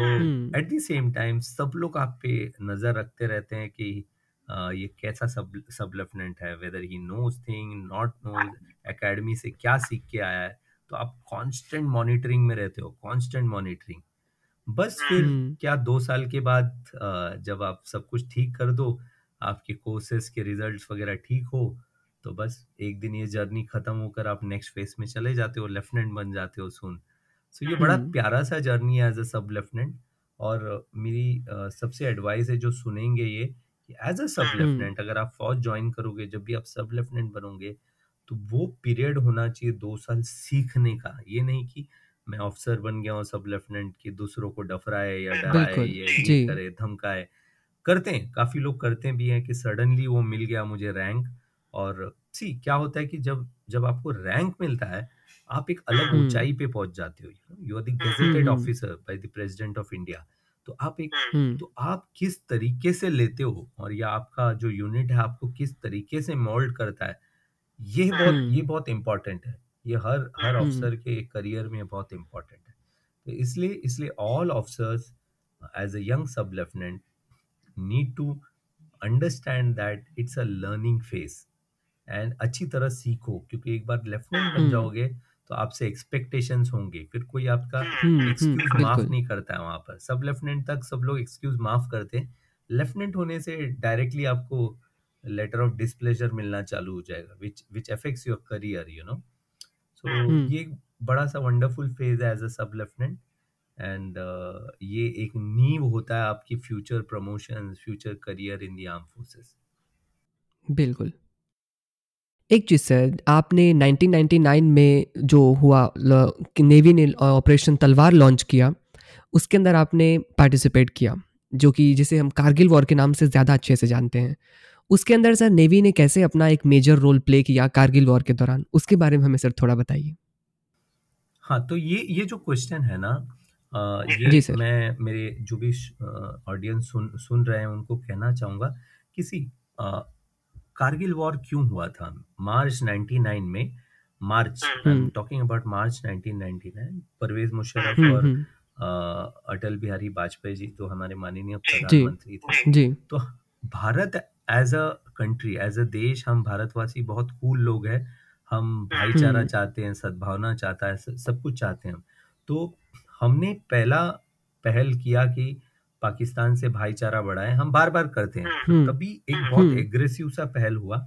एट द सेम टाइम सब लोग आप पे नज़र रखते रहते हैं कि अ, ये कैसा सब सब लेफ्टिनेंट है whether he knows thing not knows academy से क्या सीख के आया है तो आप कांस्टेंट मॉनिटरिंग में रहते हो कांस्टेंट मॉनिटरिंग बस फिर हम्म। क्या दो साल के बाद जब आप सब कुछ ठीक कर दो आपके कोर्सेज के रिजल्ट्स वगैरह ठीक हो तो बस एक दिन ये जर्नी खत्म होकर आप नेक्स्ट फ़ेज़ में चले जाते हो लेफ्टिनेंट बन जाते हो सुन सो ये बड़ा हम्म। प्यारा सा जर्नी है एज अ सब लेफ्टिनेंट और मेरी सबसे एडवाइस है जो सुनेंगे ये कि एज अ सब लेफ्टिनेंट अगर आप फौज ज्वाइन करोगे जब भी आप सब लेफ्टिनेंट बनोगे तो वो पीरियड होना चाहिए दो साल सीखने का। ये नहीं कि मैं ऑफिसर बन गया हूँ सब लेफ्टिनेंट की दूसरों को डफराए या डराए या ये करे धमकाए। करते हैं काफ़ी लोग करते भी हैं कि सडनली वो मिल गया मुझे रैंक और सी क्या होता है कि जब जब आपको रैंक मिलता है आप एक अलग हम्म। ऊंचाई पे पहुँच जाते हो। You are the hmm gazetted hmm officer by the president of India. तो आप एक हम्म। तो आप किस तरीके से लेते हो और या आपका जो यूनिट है आपको किस तरीके से मोल्ड करता है? ये बहुत ये हम्म बहुत इम्पोर्टेंट है। ये हर हर हम्म। ऑफिसर के करियर में बहुत इम्पोर्टेंट है। तो इसलिए इसलिए all officers as a young sub lieutenant need to understand that it's a learning phase and अच्छी तरह सीखो क्योंकि एक बार लेफ्टिनेंट बन हम्म। जाओगे तो आपसे एक्सपेक्टेशंस होंगे। फिर कोई आपका हम्म हम्म एक्सक्यूज माफ़ नहीं करता है वहाँ पर। सब लेफ्टिनेंट तक सब लोग एक्सक्यूज माफ़ करते हैं। लेफ्टिनेंट होने से डायरेक्टली आपको लेटर ऑफ़ डिस्प्लेजर मिलना चालू हो जाएगा which which affects your career you know so hmm ये बड़ा सा वंडरफुल फ़ेज़ है as a sub lieutenant and ये एक नींव होता है आपकी future promotion future career in the arm forces बिल्कुल। एक चीज़ सर आपने 1999 में जो हुआ नेवी ने ऑपरेशन तलवार लॉन्च किया उसके अंदर आपने पार्टिसिपेट किया जो कि जिसे हम कारगिल वॉर के नाम से ज़्यादा अच्छे से जानते हैं। उसके अंदर सर नेवी ने कैसे अपना एक मेजर रोल प्ले किया कारगिल वॉर के दौरान उसके बारे में हमें सर थोड़ा बताइए। हाँ तो ये ये जो क्वेश्चन है ना जी ये सर। मैं मेरे जो भी ऑडियंस सुन सुन रहे हैं उनको कहना चाहूँगा किसी कारगिल वॉर क्यों हुआ था? मार्च 99 में March I'm hmm talking about March 1999 Parvez Musharraf हम्म और हम्म। अटल बिहारी वाजपेयी जी तो हमारे माननीय प्रधानमंत्री थे। जी। तो Bharat as a country as a देश हम भारतवासी बहुत कूल लोग हैं। हम भाईचारा चाहते हैं सद्भावना चाहता है सब सब कुछ चाहते हैं हम। तो हमने पहला पहल किया कि पाकिस्तान से भाईचारा बढ़ाए हम बार बार करते हैं। तो हम्म। तभी एक बहुत हम्म। एग्रेसिव सा पहल हुआ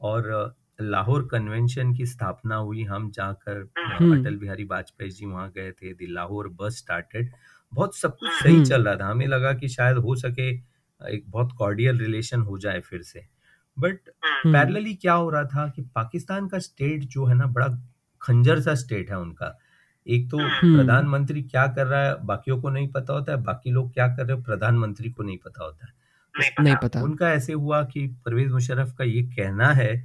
और लाहौर कन्वेंशन की स्थापना हुई। हम जाकर हम्म। अटल बिहारी वाजपेयी जी वहाँ गए थे। द लाहौर बस स्टार्टेड। बहुत सब कुछ सही हम्म चल रहा था। हमें लगा कि शायद हो सके एक बहुत कॉर्डियल रिलेशन हो जाए फिर से। But hmm. पैरेलली क्या हो रहा था कि पाकिस्तान का स्टेट जो है ना बड़ा खंजर सा स्टेट है उनका। एक तो हम्म प्रधानमंत्री क्या कर रहा है बाकियों को नहीं पता होता है बाकी लोग क्या कर रहे हैं प्रधानमंत्री को नहीं पता होता है। तो नहीं पता। उनका ऐसे हुआ कि परवेज मुशर्रफ का ये कहना है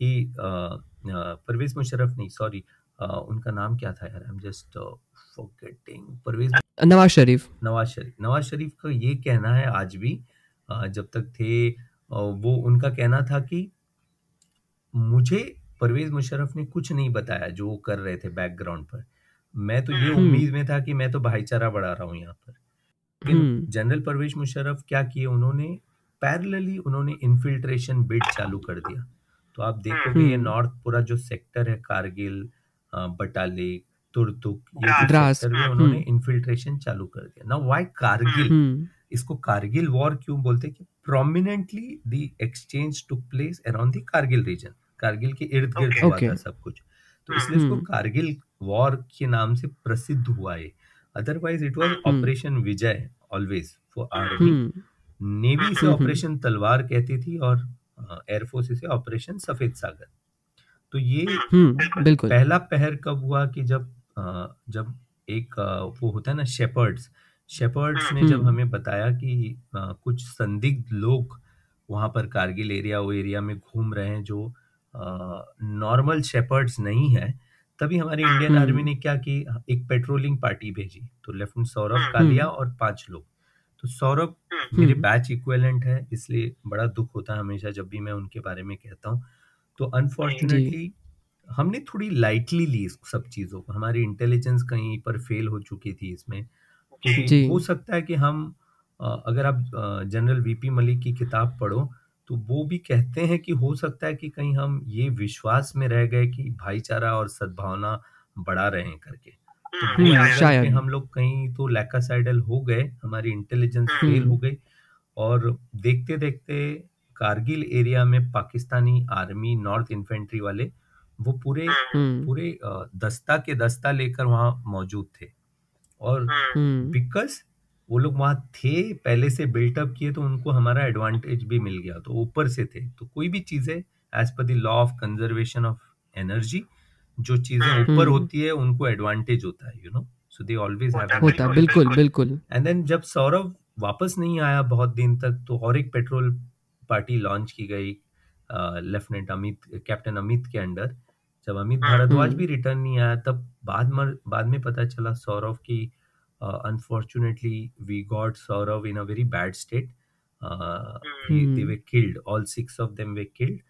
कि परवेज मुशर्रफ नहीं सॉरी उनका नाम क्या था यार I am just forgetting Parvez Nawaz Sharif. Nawaz Sharif. Nawaz Sharif का ये कहना है आज भी जब तक थे वो उनका कहना था कि मुझे परवेज मुशर्रफ ने कुछ नहीं बताया जो वो कर रहे थे बैकग्राउंड पर। मैं तो ये हम्म। उम्मीद में था कि मैं तो भाईचारा बढ़ा रहा हूँ यहाँ पर। लेकिन हम्म। जनरल परवेज मुशर्रफ क्या किए उन्होंने? पैरेलली उन्होंने इन्फिल्ट्रेशन बिड चालू कर दिया। तो आप देखोगे ये हम्म। नॉर्थ पूरा जो सेक्टर है कारगिल बटालिक तुर्तुक ये सेक्टर में उन्होंने हम्म इन्फिल्ट्रेशन चालू कर दिया। ना वाई कारगिल हम्म। इसको कारगिल वॉर क्यों बोलते हैं कि prominently the exchange took place around the Kargil region Kargil के इर्द गिर्द हुआ था सब कुछ। तो इसलिए इसको हम्म। कारगिल वॉर के नाम से प्रसिद्ध हुआ है otherwise it was operation Vijay always for army navy से हम्म। हम्म ऑपरेशन तलवार कहती थी और एयरफोर्स इसे ऑपरेशन सफ़ेद सागर तो ये हम्म बिल्कुल। पहला पहर कब हुआ कि जब जब एक वो होता है ना शेपर्ड्स शेपर्ड्स ने जब हम्म। हमें बताया कि कुछ संदिग्ध लोग वहाँ पर कारगिल एरिया वो एरिया में घूम रहे हैं जो नॉर्मल शेपर्ड्स नहीं है तभी हमारी इंडियन आर्मी हम्म ने क्या की? एक पेट्रोलिंग पार्टी भेजी तो लेफ्टिनेंट सौरभ कालिया हम्म। और पाँच लोग। तो सौरभ मेरे हम्म। बैच इक्वेलेंट है इसलिए बड़ा दुख होता है हमेशा जब भी मैं उनके बारे में कहता हूँ। तो अनफॉर्चुनेटली हमने थोड़ी लाइटली ली सब चीज़ों को। हमारी इंटेलिजेंस कहीं पर फेल हो चुकी थी इसमें। क्योंकि हो सकता है कि हम अगर आप जनरल वीपी मलिक की किताब पढ़ो तो वो भी कहते हैं कि हो सकता है कि कहीं हम ये विश्वास में रह गए कि भाईचारा और सद्भावना बढ़ा रहे हैं करके तो हम्म, हम्म, शायद। हम लोग कहीं तो लैकासाइडल हो गए हमारी इंटेलिजेंस हम्म। फेल हो गई और देखते देखते कारगिल एरिया में पाकिस्तानी आर्मी नॉर्थ इन्फेंट्री वाले वो पूरे हम्म, हम्म पूरे दस्ता के दस्ता लेकर वहाँ मौजूद थे और हम्म, हम्म बिकॉज़ वो लोग वहाँ थे पहले से बिल्टअप किए तो उनको हमारा एडवांटेज भी मिल गया तो ऊपर से थे तो कोई भी चीज़ें as per the law of conservation of energy जो चीज़ें हम्म। ऊपर। होती है उनको एडवांटेज होता है you know so they always होता होता बिल्कुल बिल्कुल एंड देन जब सौरभ वापस नहीं आया बहुत दिन तक तो और एक पेट्रोल पार्टी लॉन्च की गई लेफ्टिनेंट अमित कैप्टन अमित के अंडर जब अमित भारद्वाज हम्म। भी रिटर्न नहीं आया तब बाद में बाद में पता चला सौरभ की unfortunately we got Saurabh in a very bad state they hmm. They killed all six of them they killed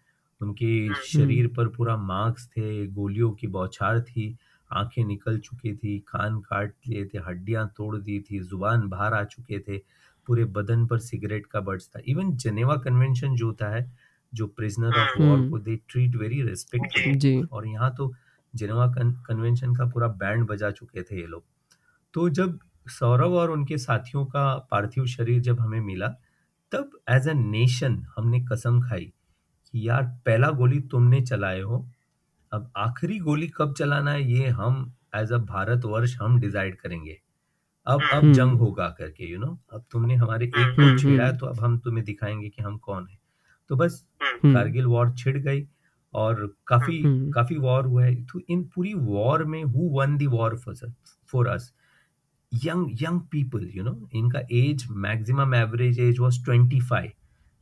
उनके हम्म। शरीर पर पूरा मार्क्स थे गोलियों की बौछार थी आँखें निकल चुकी थी कान काट लिए थे हड्डियाँ तोड़ दी थी ज़ुबान बाहर आ चुके थे पूरे बदन पर सिगरेट का बर्ड्स था इवन जेनेवा कन्वेंशन जो होता है जो प्रिजनर ऑफ़ वॉर। को दे ट्रीट वेरी रिस्पेक्टफुली और यहाँ तो जेनेवा कन्वेंशन का पूरा बैंड बजा चुके थे ये लोग तो जब सौरभ और उनके साथियों का पार्थिव शरीर जब हमें मिला तब एज अ नेशन हमने कसम खाई कि यार पहला गोली तुमने चलाए हो अब आखिरी गोली कब चलाना है ये हम एज अ भारतवर्ष हम डिसाइड करेंगे अब अब हम्म। जंग होगा करके यू you नो know? अब तुमने हमारे एक को हम्म, छेड़ा है हम्म। तो अब हम तुम्हें दिखाएँगे कि हम कौन है तो बस हम्म। कारगिल वॉर छिड़ गई और काफ़ी हम्म। काफ़ी वॉर हुआ है तो इन पूरी वॉर में who won the war for us young young people you know इनका age maximum average age was 25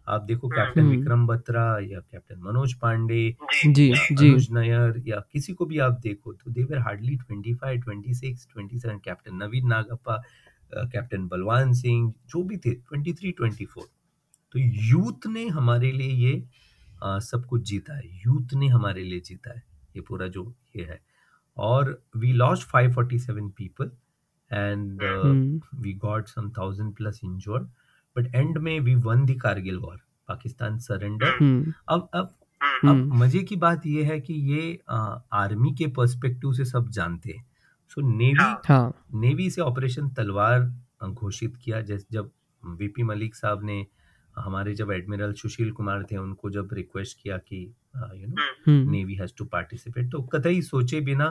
आप देखो कैप्टन हम्म। विक्रम बत्रा या कैप्टन मनोज पांडे जी जी। या जी। अनुज नायर या किसी को भी आप देखो तो they were hardly 25 26 27 captain Naveen Nagappa captain Balwan Singh जो भी थे 23 24 तो यूथ ने हमारे लिए ये अ, सब कुछ जीता है। यूथ ने हमारे लिए जीता है। ये पूरा जो ये है। और we lost 547 people and hmm. we got some thousand plus injured but end में we won the Kargil war Pakistan surrender हम्म अब अब हम्म, अब। मज़े की बात ये है कि ये आर्मी के पर्सपेक्टिव से सब जानते हैं सो नेवी हाँ। नेवी से ऑपरेशन तलवार घोषित किया जैसे जब वीपी मलिक साहब ने हमारे जब एडमिरल सुशील कुमार थे उनको जब रिक्वेस्ट किया कि you know navy has to participate तो कतई सोचे बिना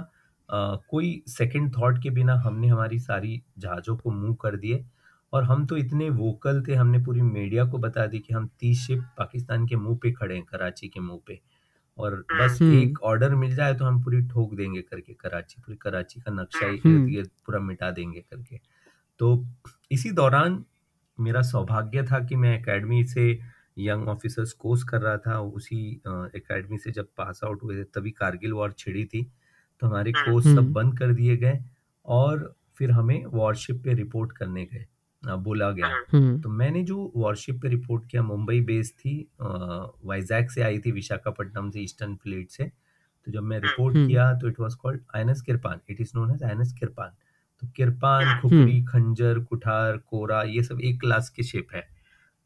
अ, कोई सेकंड थॉट के बिना हमने हमारी सारी जहाज़ों को मूव कर दिए और हम तो इतने वोकल थे हमने पूरी मीडिया को बता दी कि हम तीस शिप पाकिस्तान के मुँह पे खड़े हैं कराची के मुँह पे। और बस हम्म। एक ऑर्डर मिल जाए तो हम पूरी ठोक देंगे करके कराची पूरी कराची का नक्शा ही। हम्म। इर्द गिर्द पूरा मिटा देंगे करके। तो इसी दौरान मेरा सौभाग्य था कि मैं एकेडमी से यंग ऑफिसर्स कोर्स कर रहा था उसी एकेडमी से जब पास आउट हुए थे तभी कारगिल वॉर छिड़ी थी। तो हमारे कोर्स सब हम्म। बंद कर दिए गए और फिर हमें वॉरशिप पे रिपोर्ट करने गए। अ, बोला गया। हम्म। तो मैंने जो वॉरशिप पे रिपोर्ट किया मुंबई बेस थी वाइजैक से आई थी विशाखापट्टनम से ईस्टर्न फ्लीट से। तो जब मैं रिपोर्ट हम्म। किया तो it was called INS Kirpan it is known as INS Kirpan तो किरपान हम्म। खुपरी खंजर कुठार कोरा ये सब एक क्लास के शेप है।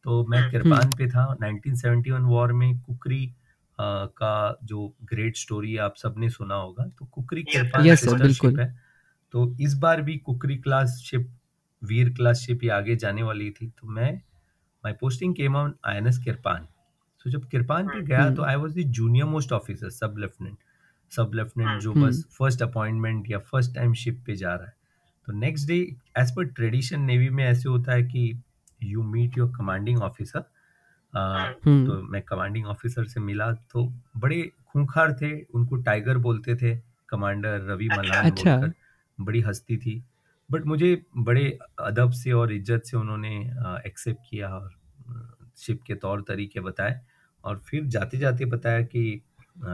तो मैं। किरपान पे था। 1971 वॉर में कुकरी का जो ग्रेट स्टोरी आप सबने सुना होगा तो कुकरी किरपान Yes, बिल्कुल। है तो इस बार भी Khukri class ship Veer class ship ये आगे जाने वाली थी तो मैं my posting came on INS Kirpan so जब किरपान पे गया हम्म। तो I was the junior most officer sub lieutenant sub lieutenant जो हम्म। बस फ़र्स्ट अपॉइंटमेंट या फ़र्स्ट टाइम शिप पे जा रहा है तो next day as per tradition navy में ऐसे होता है कि you meet your commanding officer हम्म। तो मैं कमांडिंग ऑफिसर से मिला तो बड़े खूंखार थे उनको टाइगर बोलते थे कमांडर रवि अच्छा। मलान अच्छा। बोलकर बड़ी हस्ती थी बट मुझे बड़े अदब से और इज़्ज़त से उन्होंने एक्सेप्ट किया और शिप के तौर तरीके बताए और फिर जाते जाते बताया कि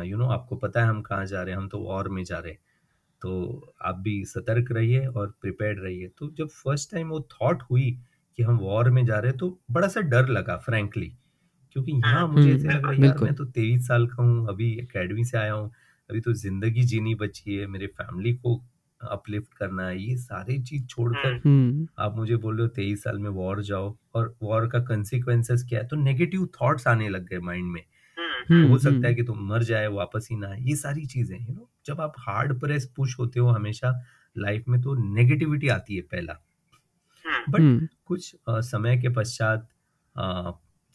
यू नो आपको पता है हम कहाँ जा रहे हैं हम तो वॉर में जा रहे हैं तो आप भी सतर्क रहिए और प्रिपेयर्ड रहिए तो जब फ़र्स्ट टाइम वो थॉट हुई कि हम वॉर में जा रहे हैं तो बड़ा सा डर लगा फ्रैंकली क्योंकि यहाँ मुझे ऐसे लग रहा है यार मैं तो तेईस साल का हूँ अभी एकेडमी से आया हूँ अभी तो ज़िंदगी जीनी बची है मेरे फैमिली को अपलिफ्ट करना है ये सारी चीज़ छोड़कर हम्म। आप मुझे बोल रहे हो तेईस साल में वॉर जाओ और वॉर का कंसिक्वेंसेस क्या है तो नेगेटिव थॉट्स आने लग गए माइंड में। हम्म, हम्म, हो सकता है हम्म। कि तुम मर जाए वापस ही ना ये सारी चीज़ें यू नो जब आप हार्ड प्रेस पुश होते हो हमेशा लाइफ में तो नेगेटिविटी आती है पहला। बट हम्म। कुछ अ, समय के पश्चात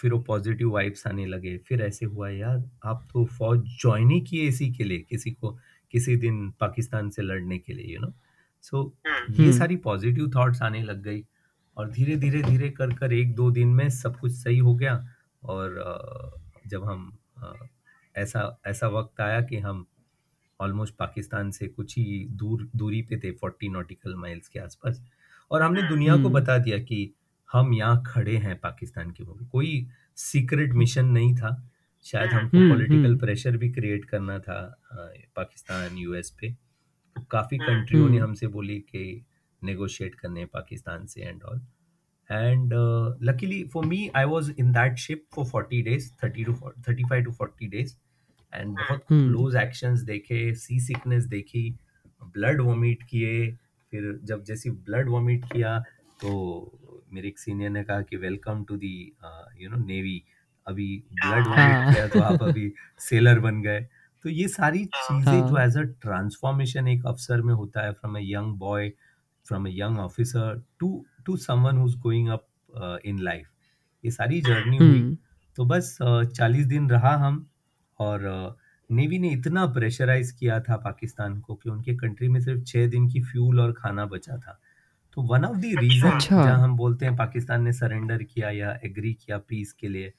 फिर वो पॉजिटिव वाइब्स आने लगे फिर ऐसे हुआ यार आप तो फौज ज्वाइन ही किए इसी के लिए किसी को किसी दिन पाकिस्तान से लड़ने के लिए यू नो सो ये हम्म। सारी पॉजिटिव थॉट्स आने लग गई और धीरे धीरे धीरे कर कर एक दो दिन में सब कुछ सही हो गया और जब हम ऐसा ऐसा वक्त आया कि हम ऑलमोस्ट पाकिस्तान से कुछ ही दूर दूरी पे थे फोर्टी नॉटिकल माइल्स के आसपास और हमने दुनिया को हम्म। बता दिया कि हम यहाँ खड़े हैं पाकिस्तान के मुल्क कोई सीक्रेट मिशन नहीं था शायद हमको हम्म, पॉलिटिकल हम्म। प्रेशर भी क्रिएट करना था पाकिस्तान यूएस पे तो काफ़ी कंट्रियों ने हम्म। हमसे बोली कि नेगोशिएट करने पाकिस्तान से and all and luckily for me I was in that ship for 40 days 30 to 40, 35 to 40 days and बहुत हम्म। क्लोज एक्शंस देखे सी सिकनेस देखी ब्लड वॉमिट किए फिर जब जैसे ब्लड वॉमिट किया तो मेरे एक सीनियर ने कहा कि welcome to the you know navy. अभी ब्लड हाँ। वॉमिट किया तो आप अभी सेलर बन गए। तो ये सारी चीज़ें हाँ। जो एज अ ट्रांसफॉर्मेशन एक अफसर में होता है from a young boy from a young officer to to someone who is going up in life ये सारी जर्नी हुई। हम्म। तो बस चालीस दिन रहा हम और नेवी ने इतना प्रेशराइज किया था पाकिस्तान को कि उनके कंट्री में सिर्फ़ छह दिन की फ्यूल और खाना बचा था। तो वन ऑफ़ द रीजन अच्छा। जहाँ हम बोलते हैं पाकिस्तान ने सरेंडर किया या एग्री किया पीस के लिए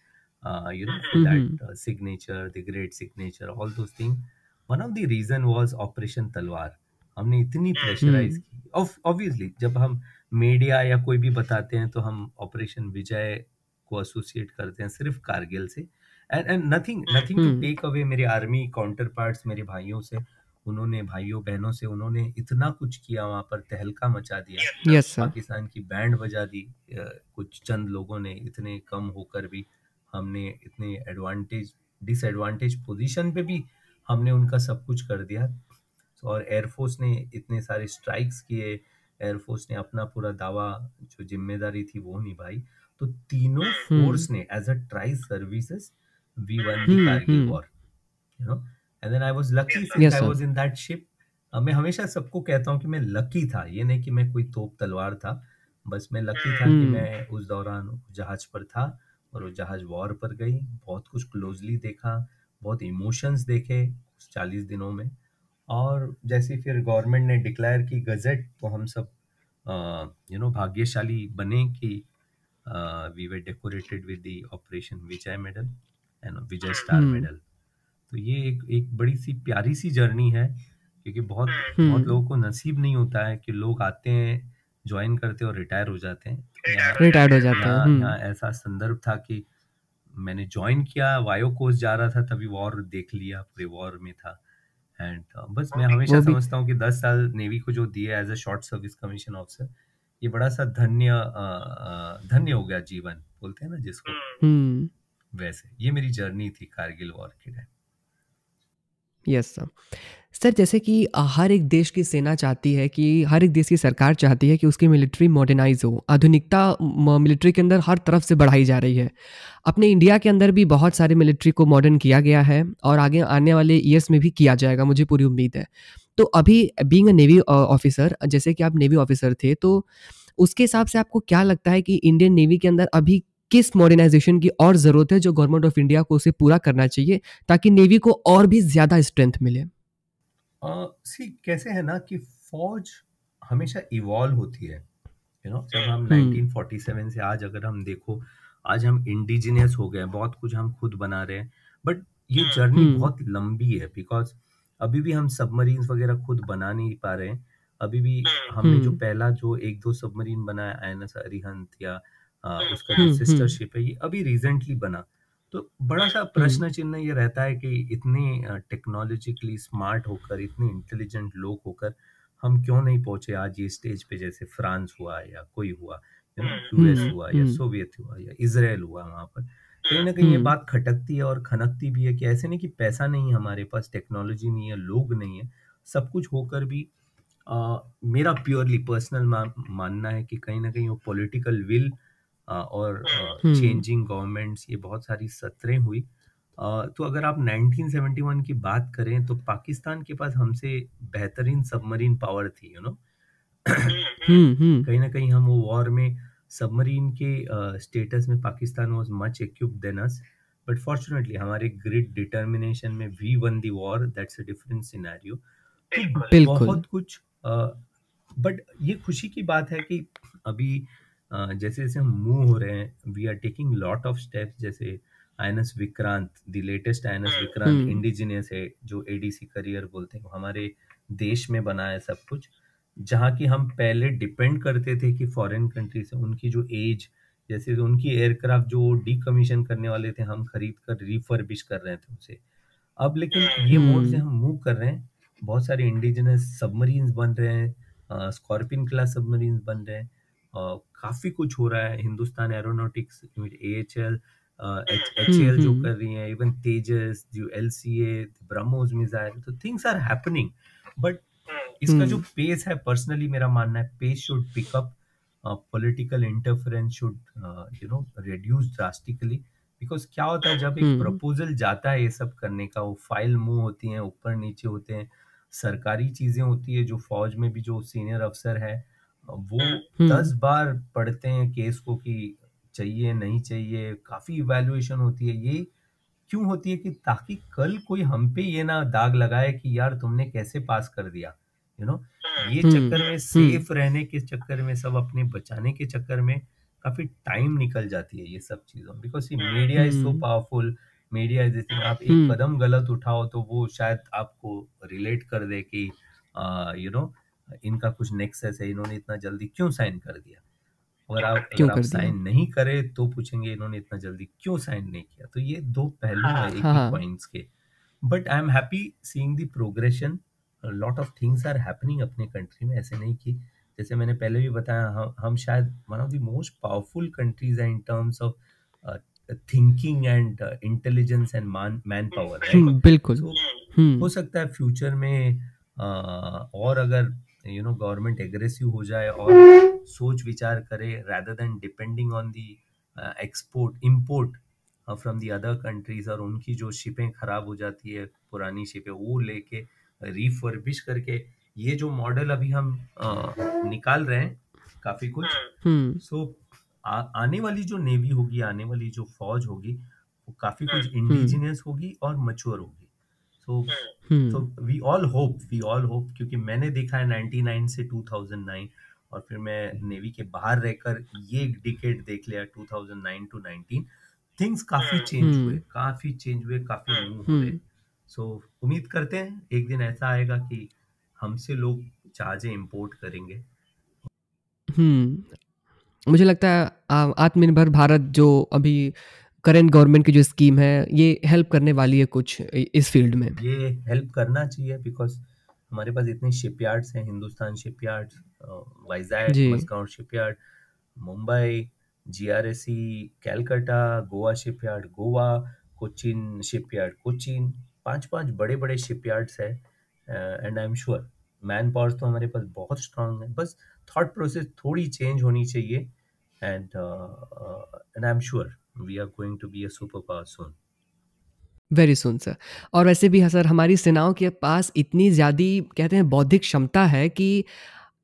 you know that signature the great signature all those thing one of the reason was operation Talwar हमने इतनी प्रेशराइज हम्म। की ऑब्वियसली जब हम मीडिया या कोई भी बताते हैं तो हम ऑपरेशन विजय को एसोसिएट करते हैं सिर्फ़ कारगिल से and and nothing nothing to. Take away मेरे आर्मी काउंटर पार्ट्स मेरे भाइयों से उन्होंने भाइयों बहनों से उन्होंने इतना कुछ किया वहाँ पर तहलका मचा दिया। सर पाकिस्तान की बैंड बजा दी कुछ चंद लोगों ने इतने कम होकर भी हमने इतने एडवांटेज डिसएडवांटेज पोजीशन पे भी हमने उनका सब कुछ कर दिया। और एयरफोर्स ने इतने सारे स्ट्राइक्स किए एयरफोर्स ने अपना पूरा दावा जो ज़िम्मेदारी थी वो निभाई। तो तीनों फोर्स ने as a tri services we won the hmm, Kargil hmm. War you know and then I was lucky I was in that ship मैं हमेशा सबको कहता हूँ कि मैं लकी था। ये नहीं कि मैं कोई तोप तलवार था। बस मैं लकी था कि हम्म। मैं उस दौरान जहाज़ पर था और वो जहाज़ वॉर पर गई। बहुत कुछ क्लोजली देखा बहुत इमोशंस देखे उस चालीस दिनों में। और जैसे फिर गवर्नमेंट ने डिक्लेयर की गजट तो हम सब यू नो भाग्यशाली बने कि we were decorated with the operation Vijay medal and Vijay star. Medal तो ये एक एक बड़ी सी प्यारी सी जर्नी है क्योंकि बहुत हम्म। बहुत लोगों को नसीब नहीं होता है कि लोग आते हैं ज्वाइन करते हैं और रिटायर हो जाते हैं। यहाँ- रिटायर्ड हो जाते हैं यहाँ हम्म। ऐसा संदर्भ था कि मैंने ज्वाइन किया वायो कोर्स जा रहा था तभी वॉर देख लिया पूरे वॉर में था। एंड बस मैं हमेशा समझता हूँ कि 10 साल नेवी को जो दिए as a short service commission officer ये बड़ा सा धन्य अ, अ, धन्य हो गया जीवन बोलते हैं ना जिसको। हम्म। वैसे ये मेरी जर्नी थी कारगिल वॉर के टाइम यस सर सर जैसे कि हर एक देश की सेना चाहती है कि, हर एक देश की सरकार चाहती है कि उसकी मिलिट्री मॉडर्नाइज हो। आधुनिकता मिलिट्री के अंदर हर तरफ़ से बढ़ाई जा रही है। अपने इंडिया के अंदर भी बहुत सारे मिलिट्री को मॉडर्न किया गया है और आगे, आने वाले ईयर्स में भी किया जाएगा, मुझे पूरी उम्मीद है। तो अभी बींग अ नेवी ऑफिसर जैसे कि आप नेवी ऑफिसर थे तो उसके हिसाब से आपको क्या लगता है कि इंडियन नेवी के अंदर अभी किस मॉडर्नाइजेशन की और ज़रूरत है जो गवर्नमेंट ऑफ़ इंडिया को उसे पूरा करना चाहिए ताकि नेवी को और भी ज़्यादा स्ट्रेंथ मिले सी uh, कैसे है ना कि फौज हमेशा इवॉल्व होती है यू नो जब हम हम्म। 1947 से आज अगर हम देखो आज हम इंडिजिनियस हो गए बहुत कुछ हम खुद बना रहे हैं बट ये जर्नी हम्म। बहुत लंबी है बिकॉज़ अभी भी हम सबमरीन वगैरह खुद बना नहीं पा रहे हैं अभी भी हमने जो हम्म। पहला जो एक दो सबमरीन बनाया आईएनएस अरिहंत या अ, उसका हम्म, जो सिस्टरशिप है ये अभी रिसेंटली बना। तो बड़ा सा प्रश्न चिन्ह ये रहता है कि इतने टेक्नोलॉजिकली स्मार्ट होकर इतने इंटेलिजेंट लोग होकर हम क्यों नहीं पहुँचे आज ये स्टेज पे? जैसे फ्रांस हुआ या कोई हुआ यूएस हम्म, हुआ या हम्म। सोवियत हुआ या इसराइल हुआ वहाँ पर। कहीं ना कहीं ये हम्म। बात खटकती है और खनकती भी है कि ऐसे नहीं कि पैसा नहीं है हमारे पास टेक्नोलॉजी नहीं है लोग नहीं है सब कुछ होकर भी अ, मेरा प्योरली पर्सनल मानना है कि कहीं ना कहीं वो पॉलिटिकल विल और हम्म। चेंजिंग गवर्नमेंट्स ये बहुत सारी सत्रें हुई। तो अगर आप 1971 की बात करें तो पाकिस्तान के पास हमसे बेहतरीन सबमरीन पावर थी यू नो हम्म हम्म कहीं ना कहीं हम वो वॉर में सबमरीन के स्टेटस में Pakistan was much equipped then us but fortunately हमारे ग्रिड डिटर्मिनेशन में we won the war that's a different scenario बहुत कुछ बट ये खुशी की बात है कि अभी जैसे जैसे हम मूव हो रहे हैं we are taking lot of steps जैसे INS Vikrant the latest INS Vikrant hmm. Indigenous है जो एडीसी करियर बोलते हैं वो हमारे देश में बना है सब कुछ जहाँ की हम पहले डिपेंड करते थे कि फॉरेन कंट्री से उनकी जो एज जैसे उनकी एयरक्राफ्ट जो डीकमीशन करने वाले थे हम खरीद कर रिफर्बिश कर रहे थे उसे अब लेकिन ये मोड से हम्म। हम मूव कर रहे हैं बहुत सारे इंडिजिनस सबमरीन्स बन रहे हैं स्कॉर्पियन क्लास सबमरीन्स बन रहे हैं काफ़ी कुछ हो रहा है Hindustan aeronautics A H L H L जो हम्म। कर रही है इवन तेजस जो L C A BrahMos missile तो थिंग्स आर हैपनिंग बट इसका जो हम्म। पेस है पर्सनली मेरा मानना है pace should pick up political interference should you know reduce drastically because क्या होता है जब एक हम्म। प्रपोजल जाता है ये सब करने का वो फ़ाइल मूव होती है ऊपर नीचे होते हैं सरकारी चीज़ें होती है जो फौज में भी जो सीनियर अफसर है वो हम्म। दस बार पढ़ते हैं केस को कि चाहिए नहीं चाहिए काफ़ी इवेल्युएशन होती है। ये क्यों होती है कि ताकि कल कोई हम पे ये ना दाग लगाए कि यार तुमने कैसे पास कर दिया यू नो ये हम्म, चक्कर में सेफ़ रहने के चक्कर में सब अपने बचाने के चक्कर में काफ़ी टाइम निकल जाती है ये सब चीज़ों because media is so hmm. Powerful media is आप एक हम्म। कदम गलत उठाओ तो वो शायद आपको रिलेट कर दे कि यू नो इनका कुछ नेक्सस है इन्होंने इतना जल्दी क्यों साइन कर दिया? अगर आप क्यों अगर आप साइन नहीं करे तो पूछेंगे इन्होंने इतना जल्दी क्यों साइन नहीं किया? तो ये दो पहलू है एक ही हाँ। पॉइंट्स के। But I am happy seeing the progression lot of things are happening अपने कंट्री में ऐसे नहीं कि जैसे मैंने पहले भी बताया हम हम शायद one of the most powerful countries है in terms of thinking and intelligence and man power बिल्कुल। सो हम्म। हो सकता है फ्यूचर में अ, और अगर यू नो गवर्नमेंट एग्रेसिव हो जाए और सोच विचार करे rather than depending on the export import from the other countries और उनकी जो शिपें खराब हो जाती है पुरानी शिपें वो लेके रिफर्बिश करके ये जो मॉडल अभी हम अ, निकाल रहे हैं काफ़ी कुछ हम्म। सो आ, आने वाली जो नेवी होगी आने वाली जो फौज होगी वो काफ़ी कुछ इंडिजिनियस होगी और मच्योर होगी सो हम्म। तो we all hope we all hope क्योंकि मैंने देखा है 99 से 2009 और फिर मैं नेवी के बाहर रहकर ये डिकेट देख लिया 2009 टू 19 थिंग्स काफ़ी चेंज हम्म। हुए काफ़ी चेंज हुए काफ़ी मूव हुए। हम्म। सो उम्मीद करते हैं एक दिन ऐसा आएगा कि हमसे लोग जहाजें इंपोर्ट करेंगे। हम्म मुझे लगता है आत्मनिर्भर भारत जो अभी करंट गवर्नमेंट की जो स्कीम है ये हेल्प करने वाली है कुछ इस फ़ील्ड में? ये हेल्प करना चाहिए बिकॉज़ हमारे पास इतने शिपयार्ड्स हैं Hindustan shipyard Vizag. मस्काउट shipyard Mumbai GRSE Calcutta Goa shipyard Goa Cochin shipyard Cochin पाँच पाँच बड़े बड़े शिपयार्ड्स है and I am sure man power तो हमारे पास बहुत स्ट्रांग है। बस थॉट प्रोसेस थोड़ी चेंज होनी चाहिए। And uh, uh, and I'm sure we are going to be a superpower soon. Very soon sir और वैसे भी हाँ सर हमारी सेनाओं के पास इतनी ज़्यादा कहते हैं बौद्धिक क्षमता है कि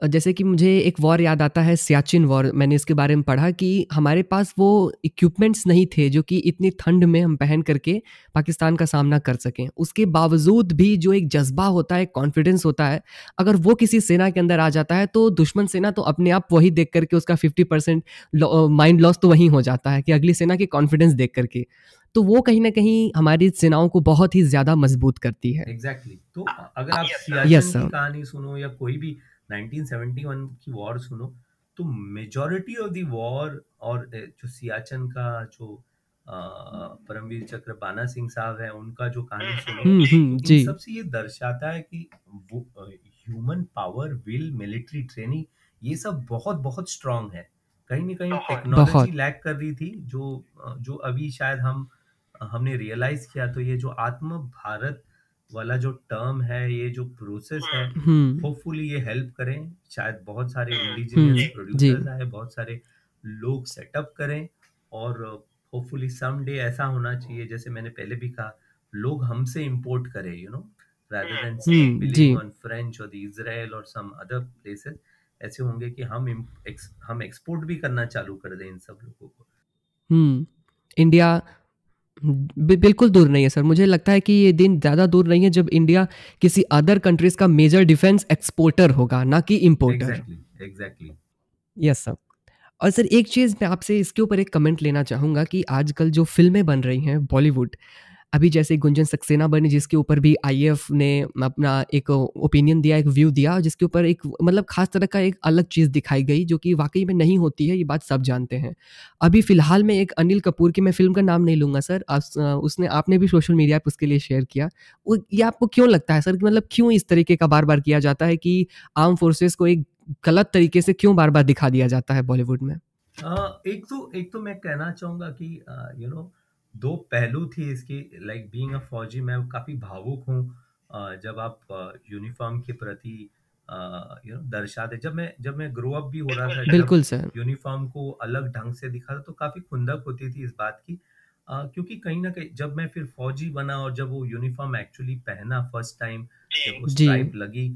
जैसे कि मुझे एक वॉर याद आता है सियाचिन वॉर मैंने इसके बारे में पढ़ा कि हमारे पास वो इक्विपमेंट्स नहीं थे जो कि इतनी ठंड में हम पहन करके पाकिस्तान का सामना कर सकें उसके बावजूद भी जो एक जज्बा होता है कॉन्फिडेंस होता है अगर वो किसी सेना के अंदर आ जाता है तो दुश्मन सेना तो अपने आप वही देख करके उसका फिफ्टी परसेंट माइंड लॉस तो वहीं हो जाता है कि अगली सेना की कॉन्फिडेंस देख करके तो वो कहीं ना कहीं हमारी सेनाओं को बहुत ही ज़्यादा मज़बूत करती है एग्जैक्टली exactly. तो अगर आप. सियाचिन Yes, की कहानी सुनो या कोई भी 1971 की वॉर सुनो तो मेजॉरिटी ऑफ़ द वॉर और जो सियाचिन का जो परमवीर चक्र बाना सिंह साहब है उनका जो कहानी सुनो हम्म हम्म जी। सब ये दर्शाता है कि human power will military training ये सब बहुत बहुत स्ट्रांग है। कहीं ना कहीं टेक्नोलॉजी लैक कर रही थी जो जो अभी शायद हम हमने रियलाइज़ किया तो ये जो आत्म भारत वाला जो टर्म है ये जो प्रोसेस है हम्म। होपफुली ये हेल्प करें। शायद बहुत सारे हम्म, इंडिजिनियस प्रोड्यूसर्स आए बहुत सारे लोग सेटअप करें और होपफुली सम डे ऐसा होना चाहिए। जैसे मैंने पहले भी कहा लोग हमसे इंपोर्ट करें you know rather than hmm, जी। billing on French or the Israel or some other ऐसे होंगे कि हम हम एक्सपोर्ट भी करना चालू कर दें इन सब लोगों को। हम्म। इंडिया बिल्कुल दूर नहीं है सर। मुझे लगता है कि ये दिन ज़्यादा दूर नहीं है जब इंडिया किसी अदर कंट्रीज़ का मेजर डिफेंस एक्सपोर्टर होगा ना कि इम्पोर्टर एग्जैक्टली यस सर और सर एक चीज़ मैं आपसे इसके ऊपर एक कमेंट लेना चाहूँगा कि आजकल जो फ़िल्में बन रही हैं बॉलीवुड अभी जैसे गुंजन सक्सेना बनी, जिसके ऊपर भी आईएफ ने अपना एक ओपिनियन दिया, एक व्यू दिया, जिसके ऊपर एक मतलब खास तरह का एक अलग चीज़ दिखाई गई, जो कि वाकई में नहीं होती है, ये बात सब जानते हैं। अभी फ़िलहाल में एक अनिल कपूर की मैं फ़िल्म का नाम नहीं लूँगा, सर। उसने, आपने भी सोशल मीडिया पर उसके लिए शेयर किया। ये आपको क्यों लगता है, सर? मतलब क्यों इस तरीके का बार बार किया जाता है कि आर्म फोर्सेस को एक गलत तरीके से क्यों बार बार दिखा दिया जाता है बॉलीवुड में? एक तो एक तो मैं कहना चाहूँगा कि यू नो दो पहलू थी इसकी लाइक बीइंग अ फौजी मैं काफ़ी भावुक हूँ जब आप यूनिफॉर्म के प्रति यू नो दर्शाते जब मैं जब मैं ग्रो अप भी हो रहा था बिल्कुल सर यूनिफॉर्म को अलग ढंग से दिखा था तो काफ़ी खुंदक होती थी इस बात की आ, क्योंकि कहीं ना कहीं जब मैं फिर फौजी बना और जब वो यूनिफॉर्म एक्चुअली पहना फ़र्स्ट टाइम जब वो स्ट्राइप लगी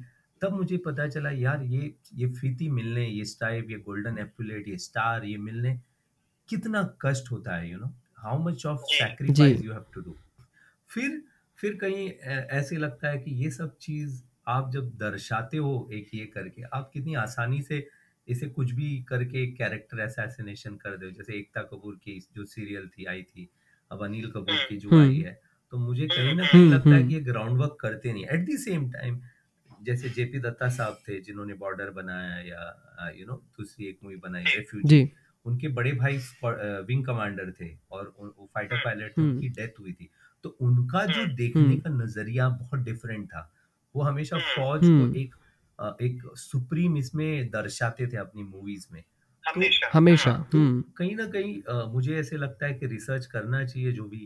तब मुझे पता चला यार ये ये फीती मिलने ये स्ट्राइप ये गोल्डन एपुलेट ये स्टार ये मिलने कितना कष्ट होता है you know how much of sacrifice you have to do फिर फिर कहीं ऐसे लगता है कि ये सब चीज़ आप जब दर्शाते हो एक ये करके आप कितनी आसानी से इसे कुछ भी करके कैरेक्टर असैसिनेशन कर दो जैसे एकता कपूर की जो सीरियल थी आई थी अब अनिल कपूर की जो आई हम्म। है तो मुझे कहीं ना कहीं लगता है कि ये ग्राउंड वर्क करते नहीं एट द सेम टाइम जैसे जेपी दत्ता साहब थे जिन्होंने बॉर्डर बनाया या यू नो दूसरी एक मूवी बनाई रेफ्यूजी उनके बड़े भाई विंग कमांडर थे और वो फाइटर पायलट उनकी डेथ हुई थी। तो उनका जो हम्म। देखने हम्म। का नज़रिया बहुत डिफरेंट था। वो हमेशा हम्म। फौज को एक एक सुप्रीम इसमें दर्शाते थे अपनी मूवीज़ में। तो हमेशा। हाँ, तो कहीं ना कहीं मुझे ऐसे लगता है कि रिसर्च करना चाहिए जो भी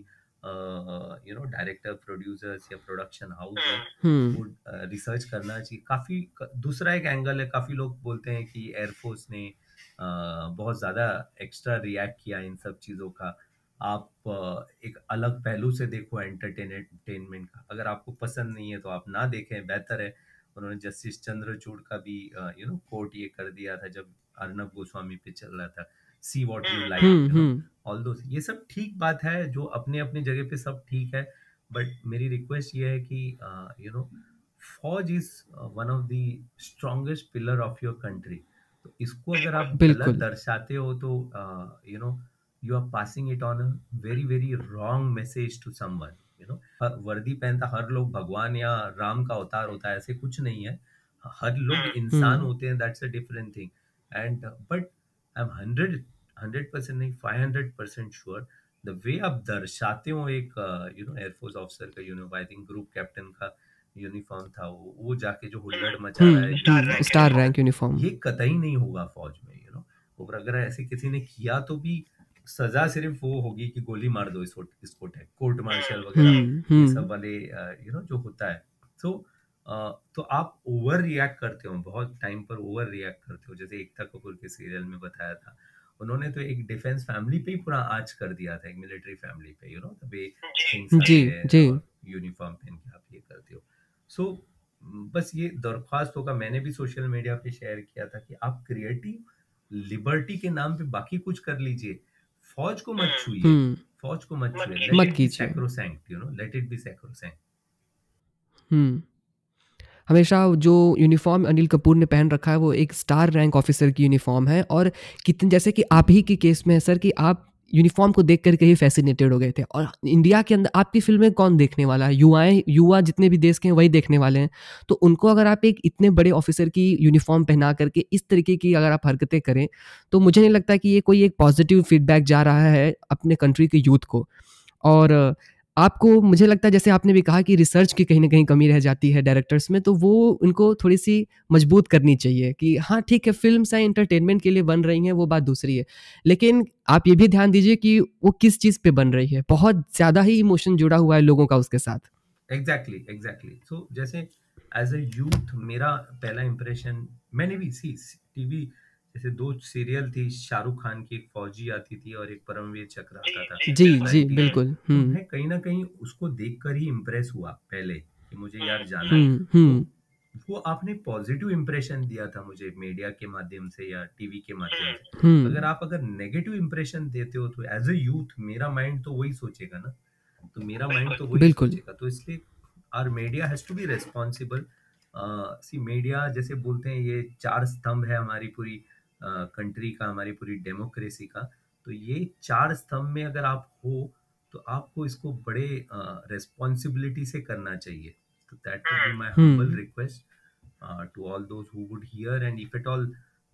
यू नो डायरेक्टर प्रोड्यूसर्स या प्रोडक्शन हाउस है वो रिसर्च करना चाहिए। काफ़ी दूसरा एक एंगल है काफ़ी लोग बोलते हैं कि एयरफोर्स ने बहुत ज़्यादा एक्स्ट्रा रिएक्ट किया इन सब चीज़ों का। आप एक अलग पहलू से देखो एंटरटेनमेंट का। अगर आपको पसंद नहीं है तो आप ना देखें बेहतर है। उन्होंने जस्टिस चंद्रचूड़ का भी यू नो कोर्ट ये कर दिया था जब अर्नब गोस्वामी पे चल रहा था। See what you like although ये सब ठीक बात है जो अपने अपने जगह पे सब ठीक है। बट मेरी रिक्वेस्ट ये है कि यू नो फौज is one of the strongest pillar of your country इसको अगर आप गलत दर्शाते हो तो you know you are passing it on a very very wrong message to someone you know वर्दी पहनता हर लोग भगवान या राम का अवतार होता है ऐसे कुछ नहीं है। हर लोग हम्म। इंसान होते हैं that's a different thing and but I am hundred hundred percent नहीं five hundred percent sure the way आप दर्शाते हो एक you know air force officer का you know I think group captain का यूनिफॉर्म था वो वो जाके जो हुल्लड़ हम्म, मचा रहा है स्टार रैंक यूनिफॉर्म ये कतई नहीं होगा फौज में यू नो और अगर ऐसे किसी ने किया तो भी सजा सिर्फ़ वो होगी कि गोली मार दो इसको इसको कोर्ट मार्शल वगैरह हम्म, ये हम्म। सब वाले यू नो जो होता है। तो तो आप ओवर रिएक्ट करते हो बहुत टाइम पर ओवर रिएक्ट करते हो। जैसे एकता कपूर के सीरियल में बताया था। उन्होंने तो एक डिफेंस फैमिली पे ही पूरा आज कर दिया था एक मिलिट्री फैमिली पे यू नो जी। यूनिफॉर्म पहन के आप ये करते हो। सो so, बस ये दरख्वास्त होगा मैंने भी सोशल मीडिया पे शेयर किया था कि आप क्रिएटिव लिबर्टी के नाम पे बाकी कुछ कर लीजिए। फौज को मत छूइए। हम्म। फौज को मत छूइए। मत कीजिए। Sacrosanct you know let it be sacrosanct hmm. हमेशा जो यूनिफॉर्म अनिल कपूर ने पहन रखा है वो एक स्टार रैंक ऑफिसर की यूनिफॉर्म है और कितने जैसे कि आप ही के केस में है सर कि आप यूनिफॉर्म को देख करके ही फैसिनेटेड हो गए थे। और इंडिया के अंदर आपकी फ़िल्में कौन देखने वाला है? युवाएँ, युवा जितने भी देश के हैं, वही देखने वाले हैं। तो उनको अगर आप एक इतने बड़े ऑफिसर की यूनिफॉर्म पहना करके इस तरीके की अगर आप हरकतें करें तो मुझे नहीं लगता कि ये कोई एक पॉजिटिव फीडबैक जा रहा है अपने कंट्री के यूथ को। और आपको, मुझे लगता है जैसे आपने भी कहा कि रिसर्च की कहीं ना कहीं कमी रह जाती है डायरेक्टर्स में तो वो उनको थोड़ी सी मज़बूत करनी चाहिए कि हाँ ठीक है फ़िल्म है इंटरटेनमेंट के लिए बन रही हैं, वो बात दूसरी है। लेकिन आप ये भी ध्यान दीजिए कि वो किस चीज़ पे बन रही है। बहुत ज़्यादा ही इमोशन जुड़ा हुआ है लोगों का उसके साथ। एग्जैक्टली एग्जैक्टली सो जैसे एज ए यूथ मेरा पहला इंप्रेशन मैंने भी सी, टीवी जैसे दो सीरियल थी शाहरुख खान की एक फौजी आती थी और एक परमवीर चक्र आता था। जी जी बिल्कुल तो हम्म। मैं कहीं ना कहीं उसको देखकर ही इम्प्रेस हुआ पहले कि मुझे यार जाना है। हम्म, हम्म। तो वो आपने पॉजिटिव इंप्रेशन दिया था मुझे मीडिया के माध्यम से या टीवी के माध्यम से। हम्म अगर आप अगर नेगेटिव इंप्रेशन देते हो तो एज ए यूथ मेरा माइंड तो वही सोचेगा ना। तो मेरा माइंड तो वही सोचेगा। तो इसलिए our media has to be responsible see media जैसे बोलते हैं ये चार स्तंभ है हमारी पूरी। कंट्री का हमारी पूरी डेमोक्रेसी का तो ये चार स्तंभ में अगर आप हो तो आपको इसको बड़े रेस्पॉन्सिबिलिटी से करना चाहिए। तो that would be my humble request all those who would hear and if at all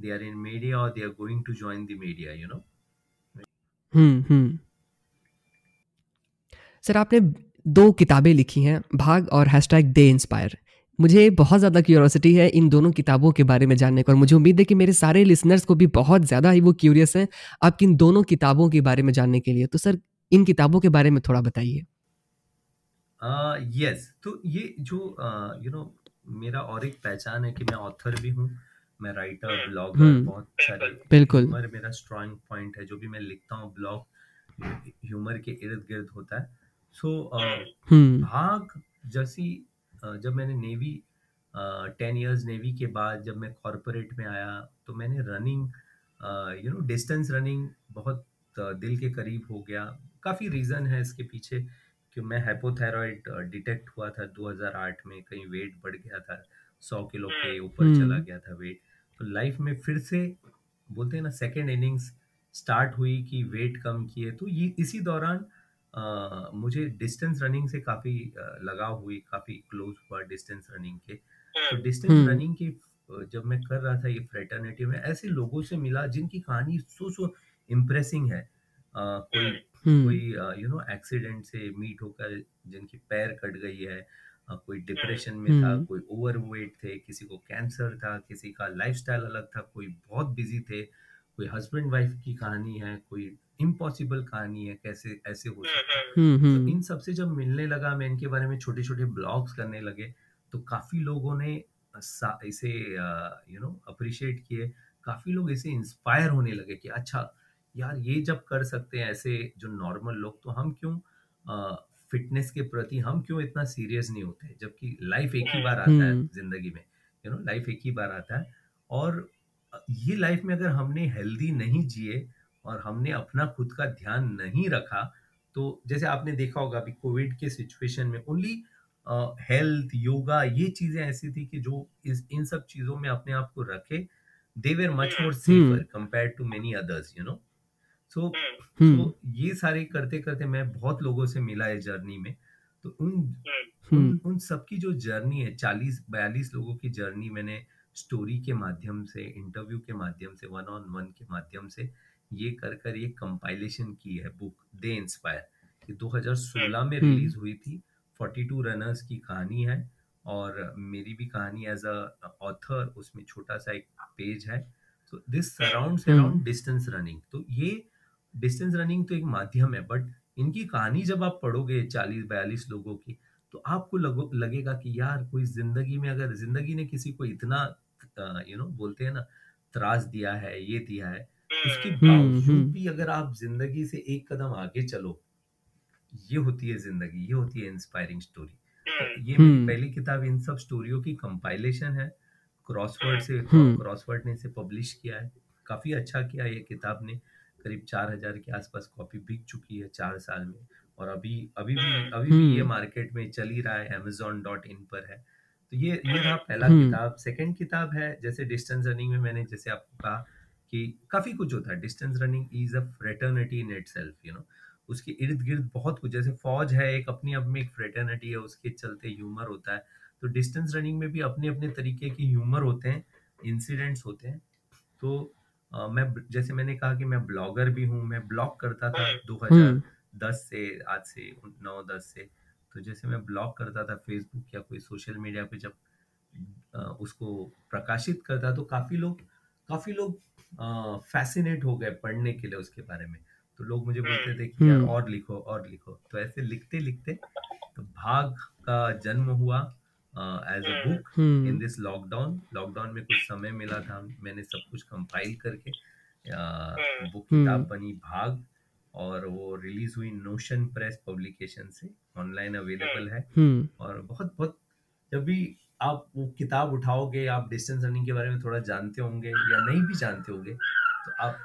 they are in media or they are going to join the media you know? Hmm hmm sir आपने दो किताबें लिखी हैं भाग और hashtag दे inspire मुझे बहुत ज़्यादा क्यूरियोसिटी है इन दोनों किताबों के बारे में जानने का और मुझे उम्मीद है कि मेरे सारे लिसनर्स को भी बहुत ज़्यादा ही वो क्यूरियस हैं आपकी इन दोनों किताबों के बारे में जानने के लिए। तो सर इन किताबों के बारे में थोड़ा बताइए। यस तो ये जो यू नो मेरा और एक पहचान है कि मैं ऑथर भी हूँ मैं राइटर ब्लॉगर हम्म। बहुत सारे बिल्कुल। ह्यूमर मेरा स्ट्रॉन्ग पॉइंट है जो भी मैं लिखता हूँ ब्लॉग ह्यूमर के इर्द गिर्द होता है। सो हम्म। भाग जैसी जब मैंने नेवी टेन इयर्स नेवी के बाद जब मैं कॉरपोरेट में आया तो मैंने running you know distance running बहुत दिल के करीब हो गया। काफ़ी रीज़न है इसके पीछे कि मैं हाइपोथायरॉइड डिटेक्ट हुआ था 2008 में कहीं वेट बढ़ गया था 100 किलो के ऊपर चला हम्म। गया था वेट तो लाइफ में फिर से बोलते हैं ना सेकेंड इनिंग्स स्टार्ट हुई कि वेट कम किए। तो ये इसी दौरान अ, मुझे डिस्टेंस रनिंग से काफ़ी लगाव हुई काफ़ी क्लोज हुआ डिस्टेंस रनिंग के। तो डिस्टेंस हम्म। रनिंग की अ, जब मैं कर रहा था ये फ्रेटर्निटी में ऐसे लोगों से मिला जिनकी कहानी सो सो इम्प्रेसिंग है। अ, कोई हम्म। कोई यू नो एक्सीडेंट से मीट होकर जिनकी पैर कट गई है अ, कोई डिप्रेशन में था हम्म। कोई ओवरवेट थे किसी को कैंसर था किसी का लाइफस्टाइल अलग था कोई बहुत बिज़ी थे कोई हस्बैंड वाइफ की कहानी है कोई इम्पॉसिबल कहानी है कैसे ऐसे हो सकता है। हम्म। तो हम्म। इन सबसे जब मिलने लगा मैं इनके बारे में छोटे छोटे ब्लॉग्स करने लगे तो काफ़ी लोगों ने इसे यू नो अप्रिशिएट किए। काफ़ी लोग इसे इंस्पायर होने लगे कि अच्छा यार ये जब कर सकते हैं ऐसे जो नॉर्मल लोग तो हम क्यों फिटनेस के प्रति हम क्यों इतना सीरियस नहीं होते? जबकि लाइफ एक ही बार आता है हम्म। ज़िंदगी में यू नो लाइफ एक ही बार आता है। और ये लाइफ में अगर हमने हेल्दी नहीं जिए और हमने अपना खुद का ध्यान नहीं रखा तो जैसे आपने देखा होगा अभी कोविड के सिचुएशन में ओनली हेल्थ योगा ये चीज़ें ऐसी थी कि जो इस इन सब चीज़ों में अपने आप को रखे they were much more safer compare to many others you know so ये सारे करते करते मैं बहुत लोगों से मिला है जर्नी में। तो उन हम्म। उन उन सबकी जो जर्नी है चालीस बयालीस लोगों की जर्नी मैंने स्टोरी के माध्यम से इंटरव्यू के माध्यम से वन ऑन वन के माध्यम से ये कर कर ये कंपाइलेशन की है बुक दे इंस्पायर ये 2016 में हम्म। रिलीज़ हुई थी। 42 रनर्स की कहानी है और मेरी भी कहानी एज अ ऑथर उसमें छोटा सा एक पेज है। तो this surrounds hmm. Around distance running तो ये डिस्टेंस रनिंग तो एक माध्यम है बट इनकी कहानी जब आप पढ़ोगे चालीस बयालीस लोगों की तो आपको लगो लगेगा कि यार कोई ज़िंदगी में अगर ज़िंदगी ने किसी को इतना यू नो बोलते हैं ना त्रास दिया है ये दिया है उसके हम्म बावजूद हम्म। भी अगर आप ज़िंदगी से एक कदम आगे चलो ये होती है ज़िंदगी ये होती है इंस्पायरिंग स्टोरी तो ये हम्म। पहली किताब इन सब स्टोरियों की कंपाइलेशन है। क्रॉसवर्ड से हम्म। क्रॉसवर्ड ने इसे पब्लिश किया है। काफ़ी अच्छा किया ये किताब ने। करीब चार हज़ार के आसपास कॉपी बिक चुकी है चार साल में। और अभी अभी भी अभी भी ये हम्म। मार्केट में चल ही रहा है अमेजोन डॉट इन पर है। तो ये ये रहा पहला हम्म। किताब। सेकंड किताब है जैसे डिस्टेंस रनिंग में मैंने जैसे आपको कहा कि काफ़ी कुछ होता है। Distance running is a fraternity in itself you know उसके इर्द गिर्द बहुत कुछ जैसे फौज है एक अपनी अब में एक फ्रेटर्निटी है उसके चलते ह्यूमर होता है। तो डिस्टेंस रनिंग में भी अपने अपने तरीके के ह्यूमर होते हैं इंसिडेंट्स होते हैं। तो अ, मैं जैसे मैंने कहा कि मैं ब्लॉगर भी हूँ मैं ब्लॉग करता था 2010 से आज से नौ दस से। तो जैसे मैं ब्लॉग करता था फेसबुक या कोई सोशल मीडिया पे जब अ, उसको प्रकाशित करता तो काफ़ी लोग काफ़ी लोग फैसिनेट हो गए पढ़ने के लिए उसके बारे में। तो लोग मुझे बोलते थे कि यार हम्म। और लिखो और लिखो। तो ऐसे लिखते लिखते तो भाग का जन्म हुआ as a book in hmm. This lockdown lockdown में कुछ समय मिला था मैंने सब कुछ कंपाइल करके बुक किताब हम्म। बनी भाग और वो रिलीज़ हुई नोशन प्रेस पब्लिकेशन से। ऑनलाइन अवेलेबल है। हम्म। और बहुत बहुत जब भी आप वो किताब उठाओगे आप डिस्टेंस रनिंग के बारे में थोड़ा जानते होंगे या नहीं भी जानते होंगे तो आप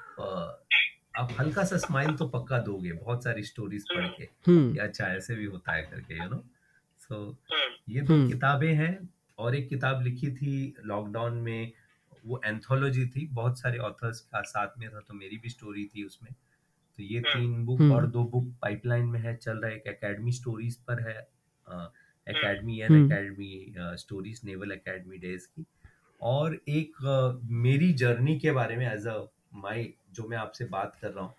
आप हल्का सा स्माइल तो पक्का दोगे बहुत सारी स्टोरीज पढ़ के हम्म। कि अच्छा ऐसे भी होता है करके यू नो सो ये दो हम्म। किताबें हैं और एक किताब लिखी थी लॉकडाउन में वो एंथोलॉजी थी बहुत सारे ऑथर्स का साथ में था तो मेरी भी स्टोरी थी उसमें। तो ये तीन बुक हम्म। और दो बुक पाइपलाइन में है चल रहा है एक एकेडमी स्टोरीज पर है academy and hmm. Academy stories naval academy days की और एक अ, मेरी जर्नी के बारे में एज अ माई जो मैं आपसे बात कर रहा हूँ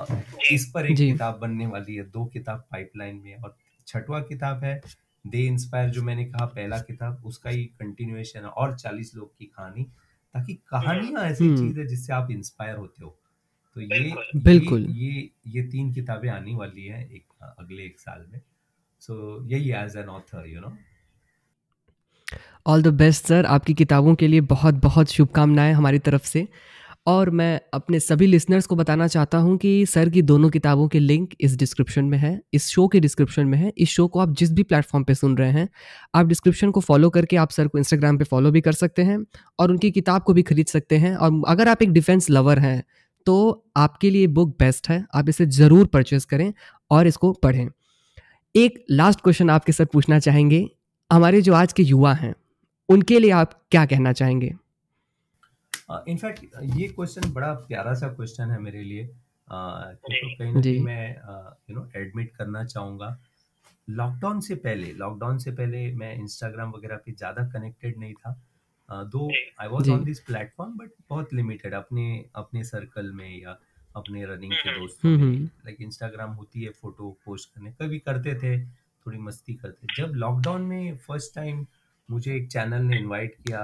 uh, इस पर एक किताब बनने वाली है दो किताब पाइपलाइन में और छठवा किताब है दे इंस्पायर जो मैंने कहा पहला किताब उसका ही कंटिन्यूएशन है और चालीस लोग की कहानी ताकि कहानियाँ ऐसी हम्म। चीज़ है जिससे आप इंस्पायर होते हो तो ये बिल्कुल। बिल्कुल। ये ये ये तीन किताबें आने वाली है एक अगले एक साल में सो यही as an author you know all the best sir आपकी किताबों के लिए बहुत बहुत शुभकामनाएँ हमारी तरफ़ से। और मैं अपने सभी लिसनर्स को बताना चाहता हूँ कि सर की दोनों किताबों के लिंक इस डिस्क्रिप्शन में है, इस शो के डिस्क्रिप्शन में है। इस शो को आप जिस भी प्लेटफॉर्म पे सुन रहे हैं, आप डिस्क्रिप्शन को फॉलो करके आप सर को इंस्टाग्राम पे फॉलो भी कर सकते हैं और उनकी किताब को भी खरीद सकते हैं। और अगर आप एक डिफेंस लवर हैं तो आपके लिए बुक बेस्ट है। आप इसे ज़रूर परचेज करें और इसको पढ़ें। एक लास्ट क्वेश्चन आपके सर पूछना चाहेंगे। हमारे जो आज के युवा हैं उनके लिए आप क्या कहना चाहेंगे? इनफैक्ट ये क्वेश्चन बड़ा प्यारा सा क्वेश्चन है मेरे लिए। Uh, कहीं ना कहीं मैं यू नो एडमिट करना चाहूँगा। लॉकडाउन से पहले लॉकडाउन से पहले मैं इंस्टाग्राम वगैरह पे ज़्यादा कनेक्टेड नहीं था। Though I was on this platform but बहुत लिमिटेड अपने अपने सर्कल में या अपने रनिंग के दोस्तों हम्म, में। हम्म। लाइक इंस्टाग्राम होती है फ़ोटो पोस्ट करने। कभी करते थे थोड़ी मस्ती करते। जब लॉकडाउन में फ़र्स्ट टाइम मुझे एक चैनल ने इनवाइट किया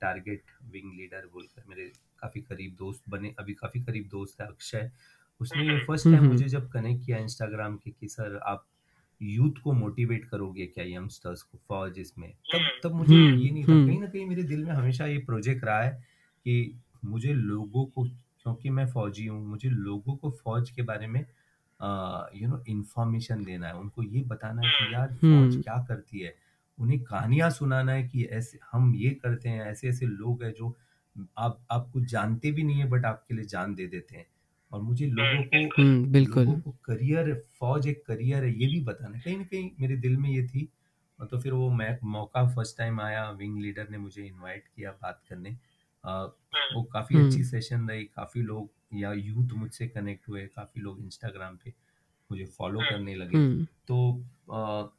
टारगेट विंग लीडर बोलकर। मेरे काफ़ी करीब दोस्त बने अभी काफ़ी करीब दोस्त है अक्षय। उसने फ़र्स्ट टाइम हम्म, मुझे जब कनेक्ट किया इंस्टाग्राम के कि सर आप यूथ को मोटिवेट करोगे क्या यंगस्टर्स को फौज इसमें तब तब मुझे हम्म, ये नहीं था। हम्म। कहीं ना कहीं मेरे दिल में हमेशा ये प्रोजेक्ट रहा है कि मुझे लोगों को क्योंकि मैं फौजी हूँ मुझे लोगों को फौज के बारे में यू नो इंफॉर्मेशन देना है। उनको ये बताना है कि यार फौज हम्म। क्या करती है? उन्हें कहानियाँ सुनाना है कि ऐसे हम ये करते हैं ऐसे ऐसे लोग हैं जो आप आप कुछ जानते भी नहीं है बट आपके लिए जान दे देते हैं। और मुझे लोगों को हम्म, बिल्कुल। लोगों को करियर फौज एक करियर है ये भी बताना है। कहीं ना कहीं मेरे दिल में ये थी। और तो फिर वो मैं मौका फ़र्स्ट टाइम आया विंग लीडर ने मुझे इनवाइट किया बात करने। वो काफ़ी हम्म। अच्छी सेशन रही काफ़ी लोग या यूथ मुझसे कनेक्ट हुए काफ़ी लोग इंस्टाग्राम पे मुझे फॉलो करने लगे। हम्म, तो अ,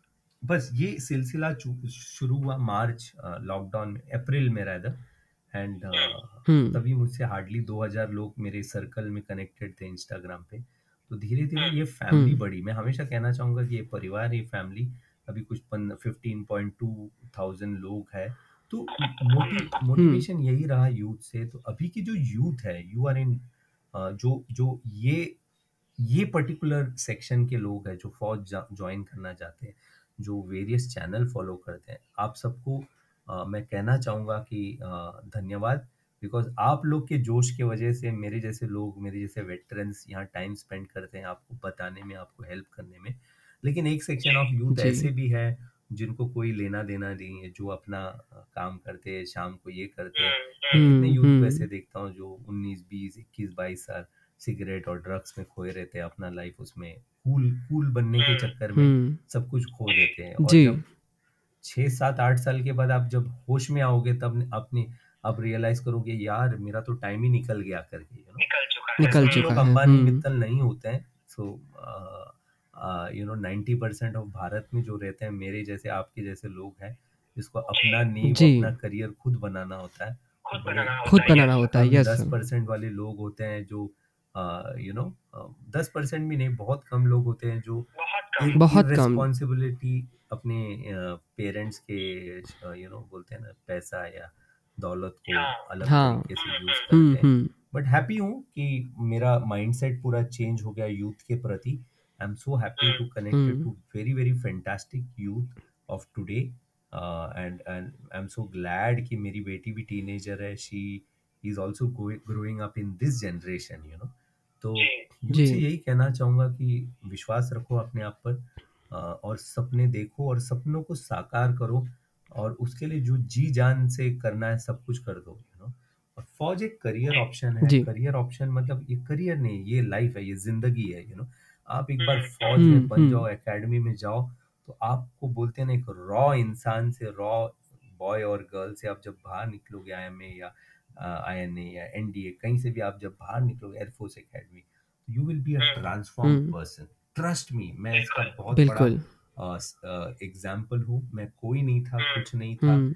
बस ये सिलसिला शुरू हुआ मार्च लॉकडाउन में अप्रैल में रहता एंड हम्म। तभी मुझसे हार्डली 2000 लोग मेरे सर्कल में कनेक्टेड थे इंस्टाग्राम पे। तो धीरे धीरे ये फैमिली हम्म। बढ़ी। मैं हमेशा कहना चाहूँगा कि ये परिवार ये फैमिली अभी कुछ फिफ्टीन पॉइंट टू थाउज़ेंड लोग है। तो मोटि मोटिवेशन यही रहा यूथ से तो अभी की जो यूथ है यू आर इन जो जो ये ये पर्टिकुलर सेक्शन के लोग हैं जो फौज ज्वाइन करना चाहते हैं जो वेरियस चैनल फॉलो करते हैं आप सबको मैं कहना चाहूँगा कि अ, धन्यवाद बिकॉज़ आप लोग के जोश के वजह से मेरे जैसे लोग मेरे जैसे वेटरन्स यहाँ टाइम स्पेंड करते हैं आपको बताने में आपको हेल्प करने में लेकिन एक सेक्शन ऑफ़ यूथ ऐसे भी है जिनको कोई लेना देना नहीं है जो अपना काम करते हैं शाम को ये करते हैं। मैं हम्म, कितने यूथ हम्म। ऐसे देखता हूँ जो 19 20 21 22 साल सिगरेट और ड्रग्स में खोए रहते हैं अपना लाइफ उसमें कूल कूल बनने के चक्कर में हम्म, सब कुछ खो देते हैं। और जब छः सात आठ साल के बाद आप जब होश में आओगे तब अपने आप रियलाइज़ करोगे यार मेरा तो टाइम ही निकल गया करके यू नो निकल चुका है। निकल चुका है, अंबानी हम्म। मित्तल नहीं होते हैं so you know ninety percent of Bharat में जो रहते हैं मेरे जैसे आपके जैसे लोग हैं जिसको अपना नींव जी। अपना करियर खुद बनाना होता है। खुद बनाना होता खुद है, बनाना होता है दस परसेंट वाले लोग होते हैं जो यू नो दस परसेंट भी नहीं बहुत कम लोग होते हैं जो बहुत कम। रिस्पॉन्सिबिलिटी अपने पेरेंट्स के यू नो बोलते हैं ना पैसा या दौलत को हाँ। अलग हाँ। तरीके से यूज़ हम्म, करते हैं। हम्म, बट हैप्पी हूँ कि मेरा माइंडसेट पूरा चेंज हो गया यूथ के प्रति। I am so happy to connected hmm. To very very fantastic youth of today and and I am so glad कि मेरी बेटी भी टीनेजर है. She is also growing up in this generation you know तो जी। Youth जी। से यही कहना चाहूँगा कि विश्वास रखो अपने आप पर और सपने देखो और सपनों को साकार करो और उसके लिए जो जी जान से करना है सब कुछ कर दो यू नो और फौज एक करियर ऑप्शन है। करियर ऑप्शन मतलब ये करियर नहीं ये लाइफ है ये ज़िंदगी है यू नो आप एक बार फौज हम्म, में बन हम्म। जाओ एकेडमी में जाओ तो आपको बोलते हैं ना एक रॉ इंसान से रॉ बॉय और गर्ल से आप जब बाहर निकलोगे आई एम ए या आई एन ए या एन डी ए कहीं से भी आप जब बाहर निकलोगे air force academy you will be a transform hmm. Person trust me मैं इसका बहुत बिल्कुल। बड़ा एग्ज़ाम्पल हूँ। मैं कोई नहीं था कुछ नहीं था। हम्म।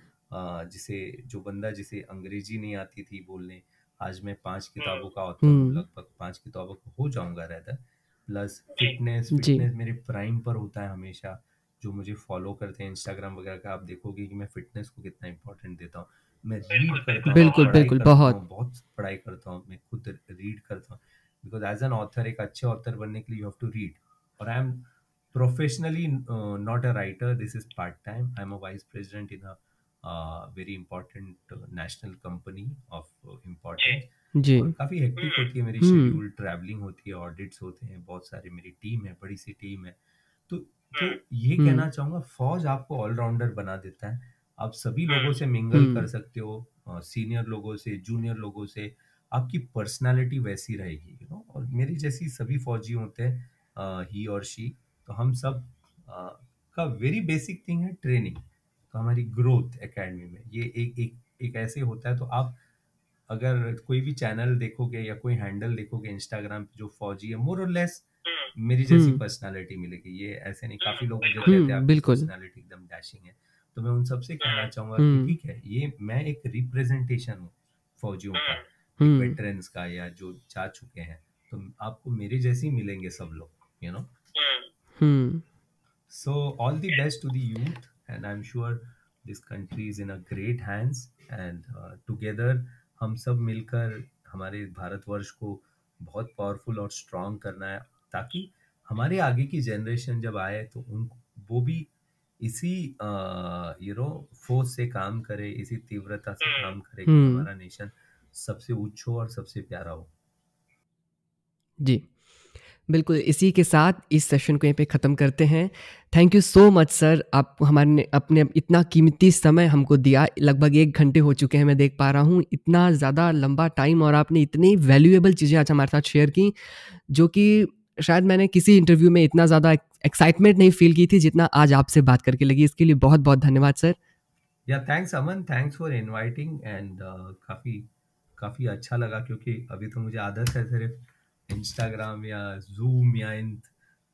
जिसे जो बंदा जिसे अंग्रेज़ी नहीं आती थी बोलने आज मैं पाँच किताबों का ऑथर हम्म। लगभग पाँच किताबों का हो जाऊँगा रहता प्लस फिटनेस जी। फिटनेस मेरे प्राइम पर होता है हमेशा जो मुझे फॉलो करते हैं इंस्टाग्राम वगैरह का। आप देखोगे कि मैं फिटनेस को कितना इंपॉर्टेंट देता हूँ। मैं रीड करता हूँ बिल्कुल, पढ़ाई बिल्कुल, करता बहुत। हूँ, बहुत पढ़ाई करता हूँ मैं खुद रीड करता हूँ। बिकॉज़ एज एन ऑथर एक अच्छे ऑथर बनने के लिए यू हैव टू रीड और I am professionally not a writer this is part time I am a vice president in a very important national company of importance जी। और काफ़ी hectic होती है मेरी। शेड्यूल ट्रैवलिंग होती है ऑडिट्स होते हैं बहुत सारी मेरी टीम है बड़ी सी टीम है। तो तो ये। कहना चाहूँगा फौज आपको ऑलराउंडर बना देता है। आप सभी लोगों से मिंगल। कर सकते हो सीनियर लोगों से जूनियर लोगों से आपकी पर्सनालिटी वैसी रहेगी यू नो और मेरी जैसी सभी फौजी होते हैं ही और शी तो हम सब अ, का वेरी बेसिक थिंग है ट्रेनिंग तो हमारी ग्रोथ एकेडमी में। ये एक एक एक ऐसे होता है तो आप अगर कोई भी चैनल देखोगे या कोई हैंडल देखोगे इंस्टाग्राम पे जो फौजी है मोर और लेस मेरी जैसी हम्म। पर्सनालिटी मिलेगी। ये ऐसे नहीं काफ़ी लोग मुझे हम्म, कहते हैं बिल्कुल। पर्सनालिटी एकदम डैशिंग है। तो मैं उन सबसे कहना चाहूँगा कि हम्म। ठीक है ये मैं एक रिप्रेजेंटेशन हूँ फौजियों का हम्म। वेटरन्स का या जो जा चुके हैं। तो आपको मेरे जैसे ही मिलेंगे सब लोग you know so all all the best to the youth, and I'm sure this country is in a great hands. And uh, together हम सब मिलकर हमारे भारतवर्ष को बहुत पावरफुल और स्ट्रांग करना है ताकि हमारे आगे की जनरेशन जब आए तो उन वो भी इसी यू नो फोर्स से काम करे इसी तीव्रता से काम करे कि हम्म। हमारा नेशन सबसे उच्च हो और सबसे प्यारा हो। जी। बिल्कुल, इसी के साथ इस सेशन को यहीं पे ख़त्म करते हैं। Thank you so much sir आप हमारे अपने, इतना कीमती समय हमको दिया। लगभग एक घंटे हो चुके हैं, मैं देख पा रहा हूँ। इतना ज़्यादा लंबा टाइम और आपने इतनी वैल्यूएबल चीज़ें आज हमारे साथ शेयर की, जो कि शायद मैंने किसी इंटरव्यू में इतना ज़्यादा एक्साइटमेंट नहीं फील की थी जितना आज आपसे बात करके लगी। इसके लिए बहुत बहुत धन्यवाद सर या thanks Aman thanks for inviting and काफ़ी काफ़ी अच्छा लगा, क्योंकि अभी तो मुझे आदत है सिर्फ़ इंस्टाग्राम या जूम या इन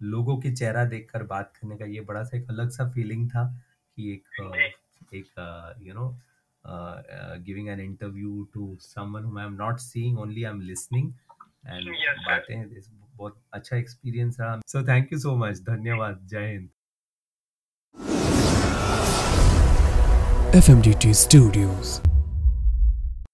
लोगों के चेहरा देखकर बात करने का ये बड़ा सा एक अलग सा फीलिंग था कि एक uh, एक you know giving an interview to someone whom I am not seeing only I am listening and. बातें बहुत अच्छा एक्सपीरियंस रहा। So thank you so much धन्यवाद. जय हिंद. FMDT Studios.